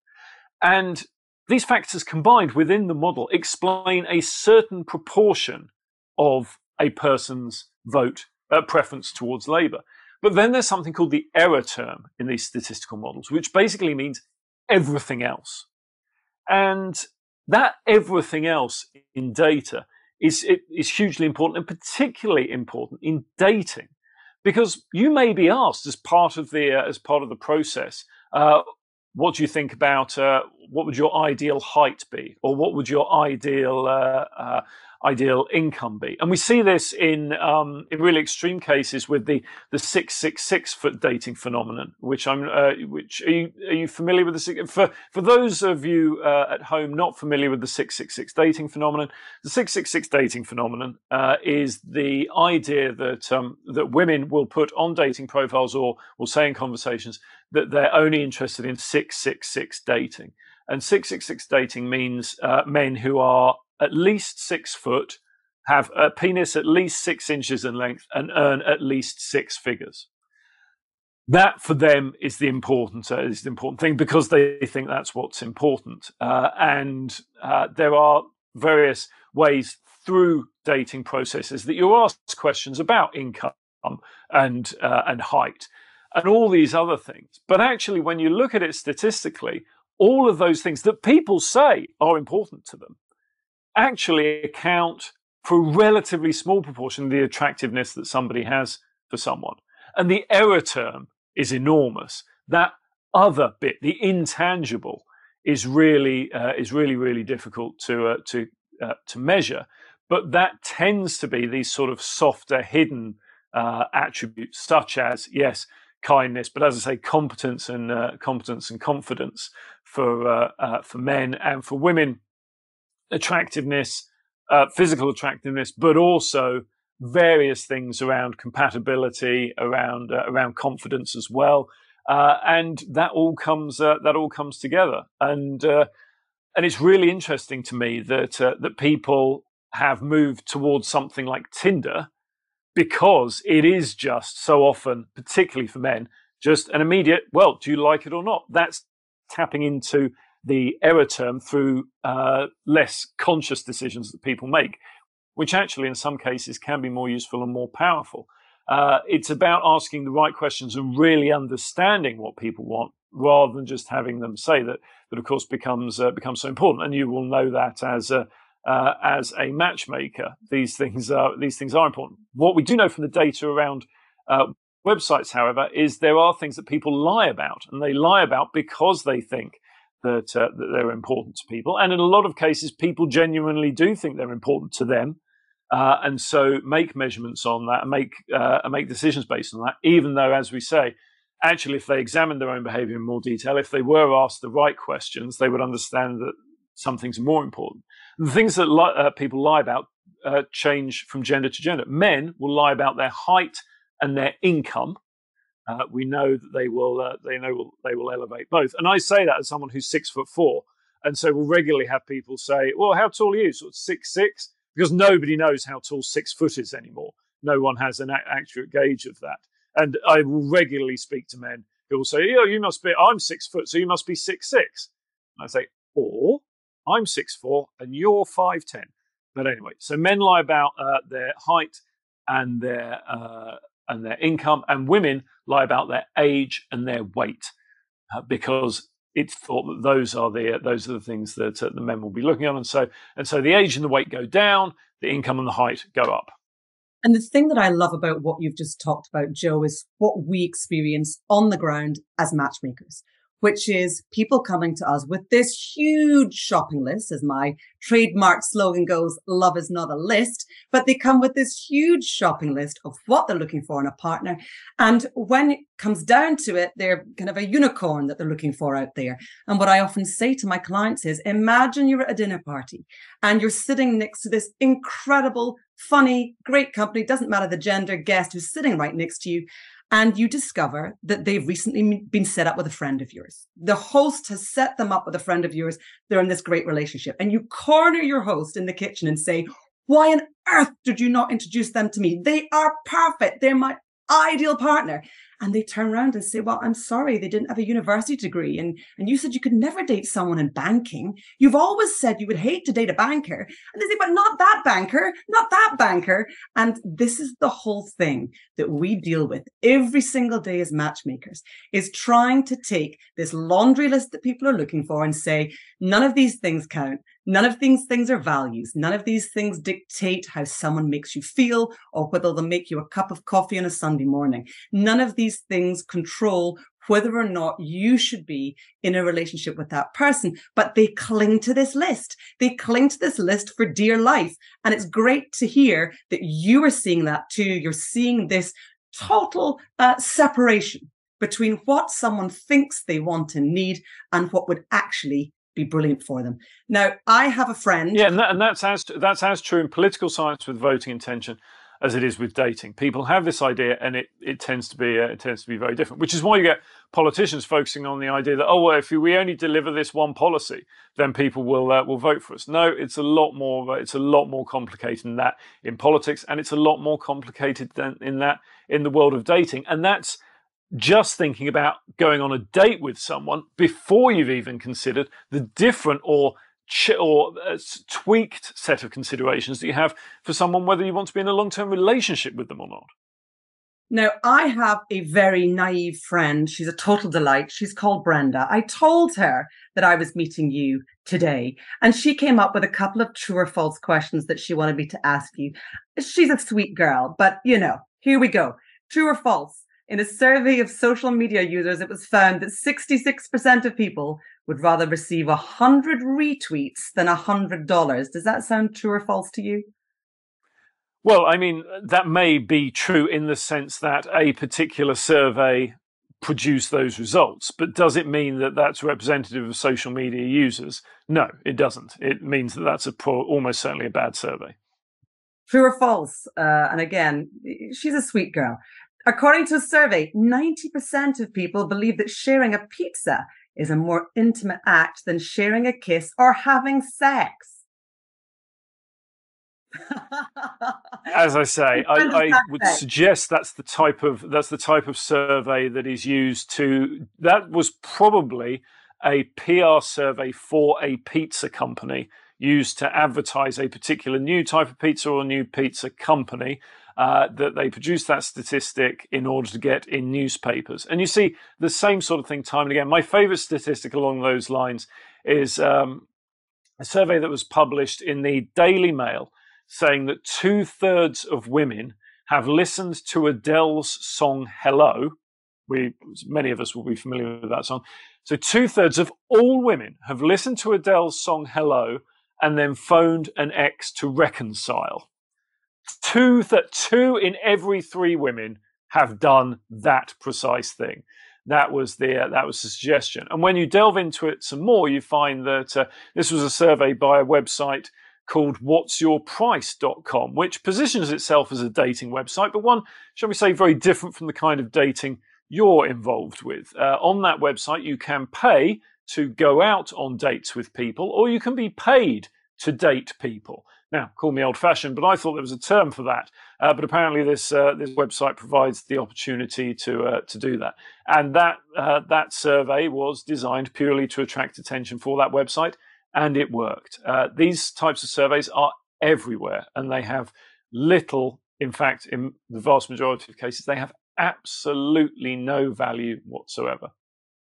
and these factors combined within the model explain a certain proportion of a person's vote uh, preference towards Labour. But then there's something called the error term in these statistical models, which basically means everything else. And that everything else in data is, is hugely important and particularly important in dating because you may be asked as part of the uh, as part of the process uh, what do you think about uh, what would your ideal height be or what would your ideal uh, uh, ideal income be? And we see this in um, in really extreme cases with the the six six six foot dating phenomenon. Which I'm uh, which are you are you familiar with the for for those of you uh, at home not familiar with the six six six dating phenomenon? The six six six dating phenomenon uh, is the idea that um, that women will put on dating profiles or will say in conversations that they're only interested in six six six dating. And 666 dating means uh, men who are at least six foot, have a penis at least six inches in length, and earn at least six figures. That for them is the important uh, is the important thing because they think that's what's important. Uh, and uh, there are various ways through dating processes that you ask questions about income and uh, and height and all these other things. But actually, when you look at it statistically, all of those things that people say are important to them actually account for a relatively small proportion of the attractiveness that somebody has for someone. And the error term is enormous. That other bit, the intangible, is really uh, is really really difficult to uh, to uh, to measure. But that tends to be these sort of softer, hidden uh, attributes, such as yes, kindness, but as I say, competence and uh, competence and confidence for uh, for men and for women, attractiveness, uh, physical attractiveness, but also various things around compatibility, around uh, around confidence as well, uh, and that all comes that all comes together, and and it's really interesting to me that that people have moved towards something like Tinder because it is just so often, particularly for men, just an immediate, well, do you like it or not? That's tapping into the error term through uh, less conscious decisions that people make, which actually in some cases can be more useful and more powerful. Uh, it's about asking the right questions and really understanding what people want rather than just having them say that, that of course becomes, uh, becomes so important. And you will know that as a, uh, as a matchmaker. These things are these things are important. What we do know from the data around uh, websites, however, is there are things that people lie about, and they lie about because they think that uh, that they're important to people. And in a lot of cases, people genuinely do think they're important to them. Uh, and so make measurements on that and make uh, and make decisions based on that. Even though, as we say, actually, if they examined their own behaviour in more detail, if they were asked the right questions, they would understand that some things are more important. The things that li- uh, people lie about uh, change from gender to gender. Men will lie about their height and their income. Uh, we know that they will uh, they know they will elevate both. And I say that as someone who's six foot four, and so we'll regularly have people say, "Well, how tall are you?" Sort of six six, because nobody knows how tall six foot is anymore. No one has an accurate gauge of that. And I will regularly speak to men who will say, "Oh, you must be. I'm six foot, so you must be six six. And I say, or I'm six four and you're 5'10. But anyway, so men lie about uh, their height and their uh, and their income, and women lie about their age and their weight uh, because it's thought that those are the those are the things that uh, the men will be looking on, and so and so the age and the weight go down, the income and the height go up.
And the thing that I love about what you've just talked about, Joe, is what we experience on the ground as matchmakers which is people coming to us with this huge shopping list, as my trademark slogan goes, love is not a list, but they come with this huge shopping list of what they're looking for in a partner. And when it comes down to it, they're kind of a unicorn that they're looking for out there. And what I often say to my clients is imagine you're at a dinner party and you're sitting next to this incredible, funny, great company, doesn't matter the gender guest who's sitting right next to you and you discover that they've recently been set up with a friend of yours. The host has set them up with a friend of yours. They're in this great relationship. And you corner your host in the kitchen and say, Why on earth did you not introduce them to me? They are perfect. They're my ideal partner. And they turn around and say, Well, I'm sorry, they didn't have a university degree. And, and you said you could never date someone in banking. You've always said you would hate to date a banker. And they say, But not that banker, not that banker. And this is the whole thing that we deal with every single day as matchmakers is trying to take this laundry list that people are looking for and say, None of these things count. None of these things are values. None of these things dictate how someone makes you feel or whether they'll make you a cup of coffee on a Sunday morning. None of these things control whether or not you should be in a relationship with that person. But they cling to this list. They cling to this list for dear life. And it's great to hear that you are seeing that too. You're seeing this total uh, separation between what someone thinks they want and need and what would actually be brilliant for them. Now, I have a friend.
Yeah, and, that, and that's as that's as true in political science with voting intention as it is with dating. People have this idea, and it, it tends to be uh, it tends to be very different. Which is why you get politicians focusing on the idea that oh, well, if we only deliver this one policy, then people will uh, will vote for us. No, it's a lot more it's a lot more complicated than that in politics, and it's a lot more complicated than in that in the world of dating, and that's just thinking about going on a date with someone before you've even considered the different or or uh, tweaked set of considerations that you have for someone, whether you want to be in a long term relationship with them or not.
Now, I have a very naive friend. She's a total delight. She's called Brenda. I told her that I was meeting you today, and she came up with a couple of true or false questions that she wanted me to ask you. She's a sweet girl, but you know, here we go. True or false? In a survey of social media users, it was found that 66% of people would rather receive 100 retweets than $100. Does that sound true or false to you?
Well, I mean, that may be true in the sense that a particular survey produced those results, but does it mean that that's representative of social media users? No, it doesn't. It means that that's a pro- almost certainly a bad survey.
True or false? Uh, and again, she's a sweet girl. According to a survey, 90% of people believe that sharing a pizza is a more intimate act than sharing a kiss or having sex.
As I say, I, I would suggest that's the type of that's the type of survey that is used to. That was probably a PR survey for a pizza company used to advertise a particular new type of pizza or a new pizza company uh, that they produce that statistic in order to get in newspapers. And you see the same sort of thing time and again. My favorite statistic along those lines is um, a survey that was published in the Daily Mail saying that two thirds of women have listened to Adele's song Hello. We, many of us will be familiar with that song. So, two thirds of all women have listened to Adele's song Hello and then phoned an ex to reconcile two that two in every three women have done that precise thing. That was the uh, that was the suggestion. And when you delve into it some more, you find that uh, this was a survey by a website called whatsyourprice.com, which positions itself as a dating website, but one, shall we say, very different from the kind of dating you're involved with. Uh, on that website, you can pay to go out on dates with people, or you can be paid to date people. Now, call me old-fashioned, but I thought there was a term for that. Uh, but apparently, this uh, this website provides the opportunity to uh, to do that. And that uh, that survey was designed purely to attract attention for that website, and it worked. Uh, these types of surveys are everywhere, and they have little. In fact, in the vast majority of cases, they have absolutely no value whatsoever.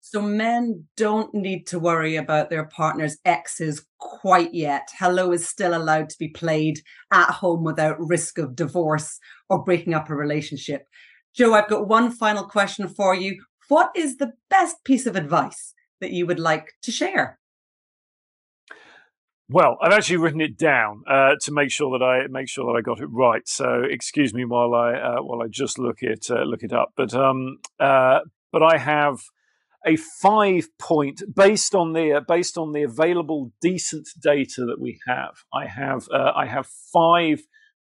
So men don't need to worry about their partner's exes quite yet. Hello is still allowed to be played at home without risk of divorce or breaking up a relationship. Joe, I've got one final question for you. What is the best piece of advice that you would like to share?
Well, I've actually written it down uh, to make sure that I make sure that I got it right. So excuse me while I uh, while I just look it uh, look it up. But um, uh, but I have a five point based on the based on the available decent data that we have. I have uh, I have five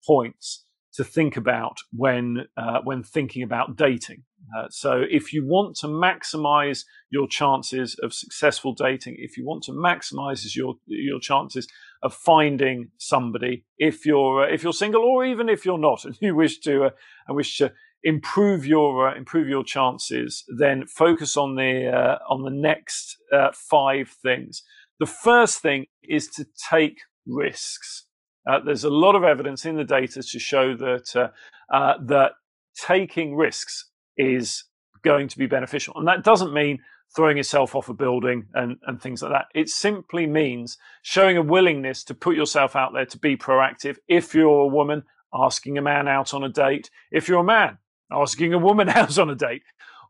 points to think about when uh, when thinking about dating. Uh, so if you want to maximize your chances of successful dating, if you want to maximize your your chances of finding somebody, if you're uh, if you're single or even if you're not, and you wish to uh, and wish to improve your uh, improve your chances, then focus on the uh, on the next uh, five things. The first thing is to take risks. Uh, there's a lot of evidence in the data to show that uh, uh, that taking risks is going to be beneficial, and that doesn't mean throwing yourself off a building and, and things like that. It simply means showing a willingness to put yourself out there to be proactive. If you're a woman, asking a man out on a date. If you're a man, asking a woman out on a date,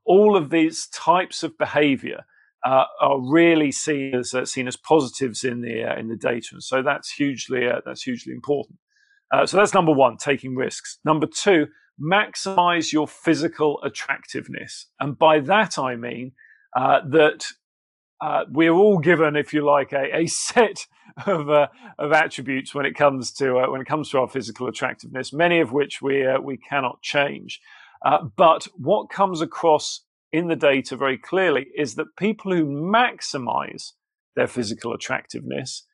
all of these types of behavior uh, are really seen as uh, seen as positives in the uh, in the data, and so that's hugely uh, that's hugely important. Uh, so that's number one, taking risks. Number two, maximize your physical attractiveness, and by that I mean uh, that we're all given, if you like, a, a set of of attributes when it comes to when it comes to our physical attractiveness, many of which we we cannot change. But what comes across in the data very clearly is that people who maximize their physical attractiveness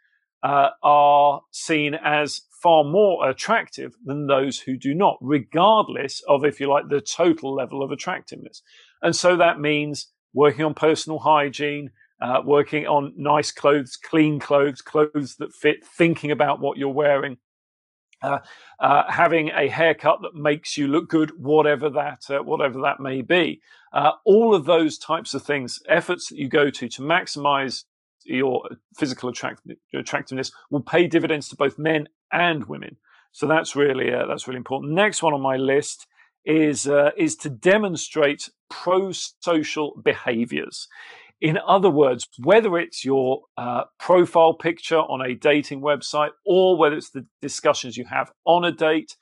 uh, are seen as far more attractive than those who do not, regardless of, if you like, the total level of attractiveness. And so that means working on personal hygiene, uh, working on nice clothes, clean clothes, clothes that fit, thinking about what you're wearing, uh, uh, having a haircut that makes you look good, whatever that uh, whatever that may be. Uh, all of those types of things, efforts that you go to to maximize your physical attract- attractiveness, will pay dividends to both men and women. So that's really uh, that's really important. Next one on my list is is to demonstrate pro-social behaviors. In other words, whether it's your uh, profile picture on a dating website or whether it's the discussions you have on a date,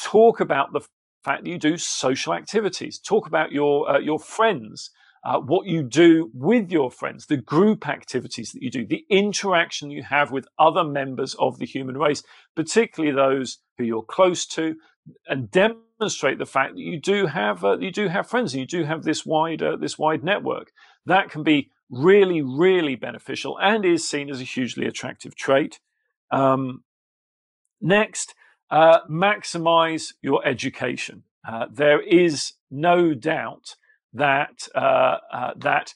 talk about the fact that you do social activities. Talk about your uh, your friends, uh, what you do with your friends, the group activities that you do, the interaction you have with other members of the human race, particularly those who you're close to, and demonstrate the fact that you do have uh, you do have friends and you do have this wide uh, this wide network that can be really, really beneficial and is seen as a hugely attractive trait. Um, next, uh, maximize your education. Uh, there is no doubt that uh, uh that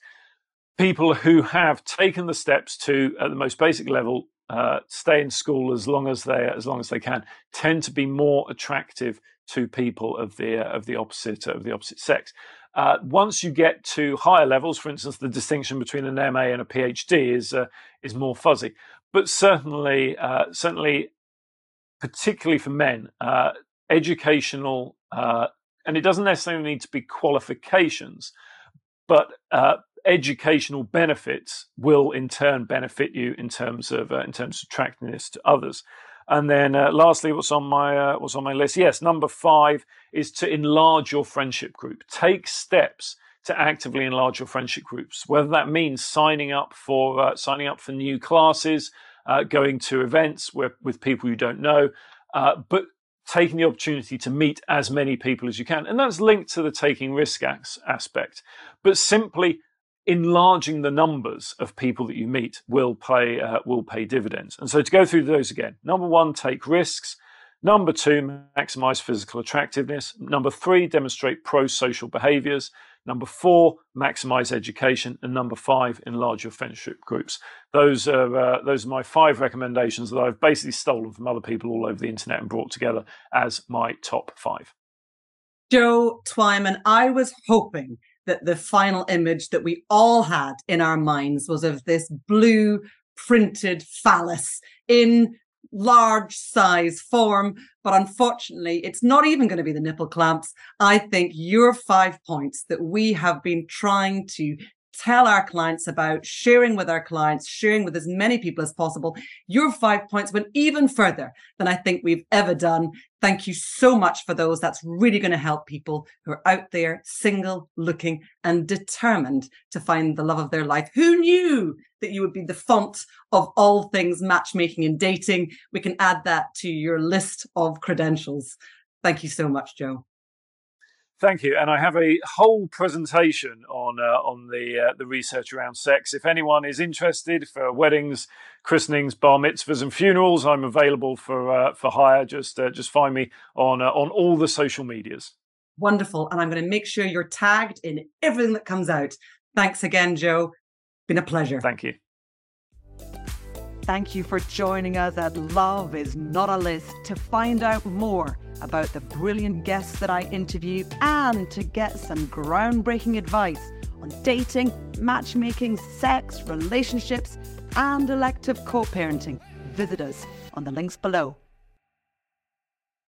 people who have taken the steps to, at the most basic level, uh, stay in school as long as they as long as they can, tend to be more attractive to people of the of the opposite of the opposite sex. Uh, once you get to higher levels, for instance, the distinction between an MA and a PhD is uh, is more fuzzy. But certainly, uh, certainly, particularly for men, uh, educational, uh, and it doesn't necessarily need to be qualifications, but uh, educational benefits will in turn benefit you in terms of in terms of attractiveness to others. And then, uh, lastly, what's on my uh, what's on my list? Yes, number five is to enlarge your friendship group. Take steps to actively enlarge your friendship groups. Whether that means signing up for uh, signing up for new classes, uh, going to events where, with people you don't know, uh, but taking the opportunity to meet as many people as you can, and that's linked to the taking risk aspect. But simply enlarging the numbers of people that you meet will pay uh, will pay dividends. And so to go through those again, number one, take risks. Number two, maximize physical attractiveness. Number three, demonstrate pro-social behaviors. Number four, maximize education, and number five, enlarge your friendship groups. Those are uh, those are my five recommendations that I've basically stolen from other people all over the internet and brought together as my top five.
Joe Twyman, I was hoping that the final image that we all had in our minds was of this blue printed phallus in large size form. But unfortunately, it's not even going to be the nipple clamps. I think your five points that we have been trying to tell our clients about, sharing with our clients, sharing with as many people as possible. Your five points went even further than I think we've ever done. Thank you so much for those. That's really going to help people who are out there, single, looking, and determined to find the love of their life. Who knew that you would be the font of all things matchmaking and dating? We can add that to your list of credentials. Thank you so much, Joe.
Thank you, and I have a whole presentation on uh, on the uh, the research around sex. If anyone is interested for weddings, christenings, bar mitzvahs, and funerals, I'm available for uh, for hire. Just uh, just find me on uh, on all the social medias.
Wonderful, and I'm going to make sure you're tagged in everything that comes out. Thanks again, Joe. Been a pleasure.
Thank you.
Thank you for joining us at Love is Not a List to find out more about the brilliant guests that I interview and to get some groundbreaking advice on dating, matchmaking, sex, relationships, and elective co parenting. Visit us on the links below.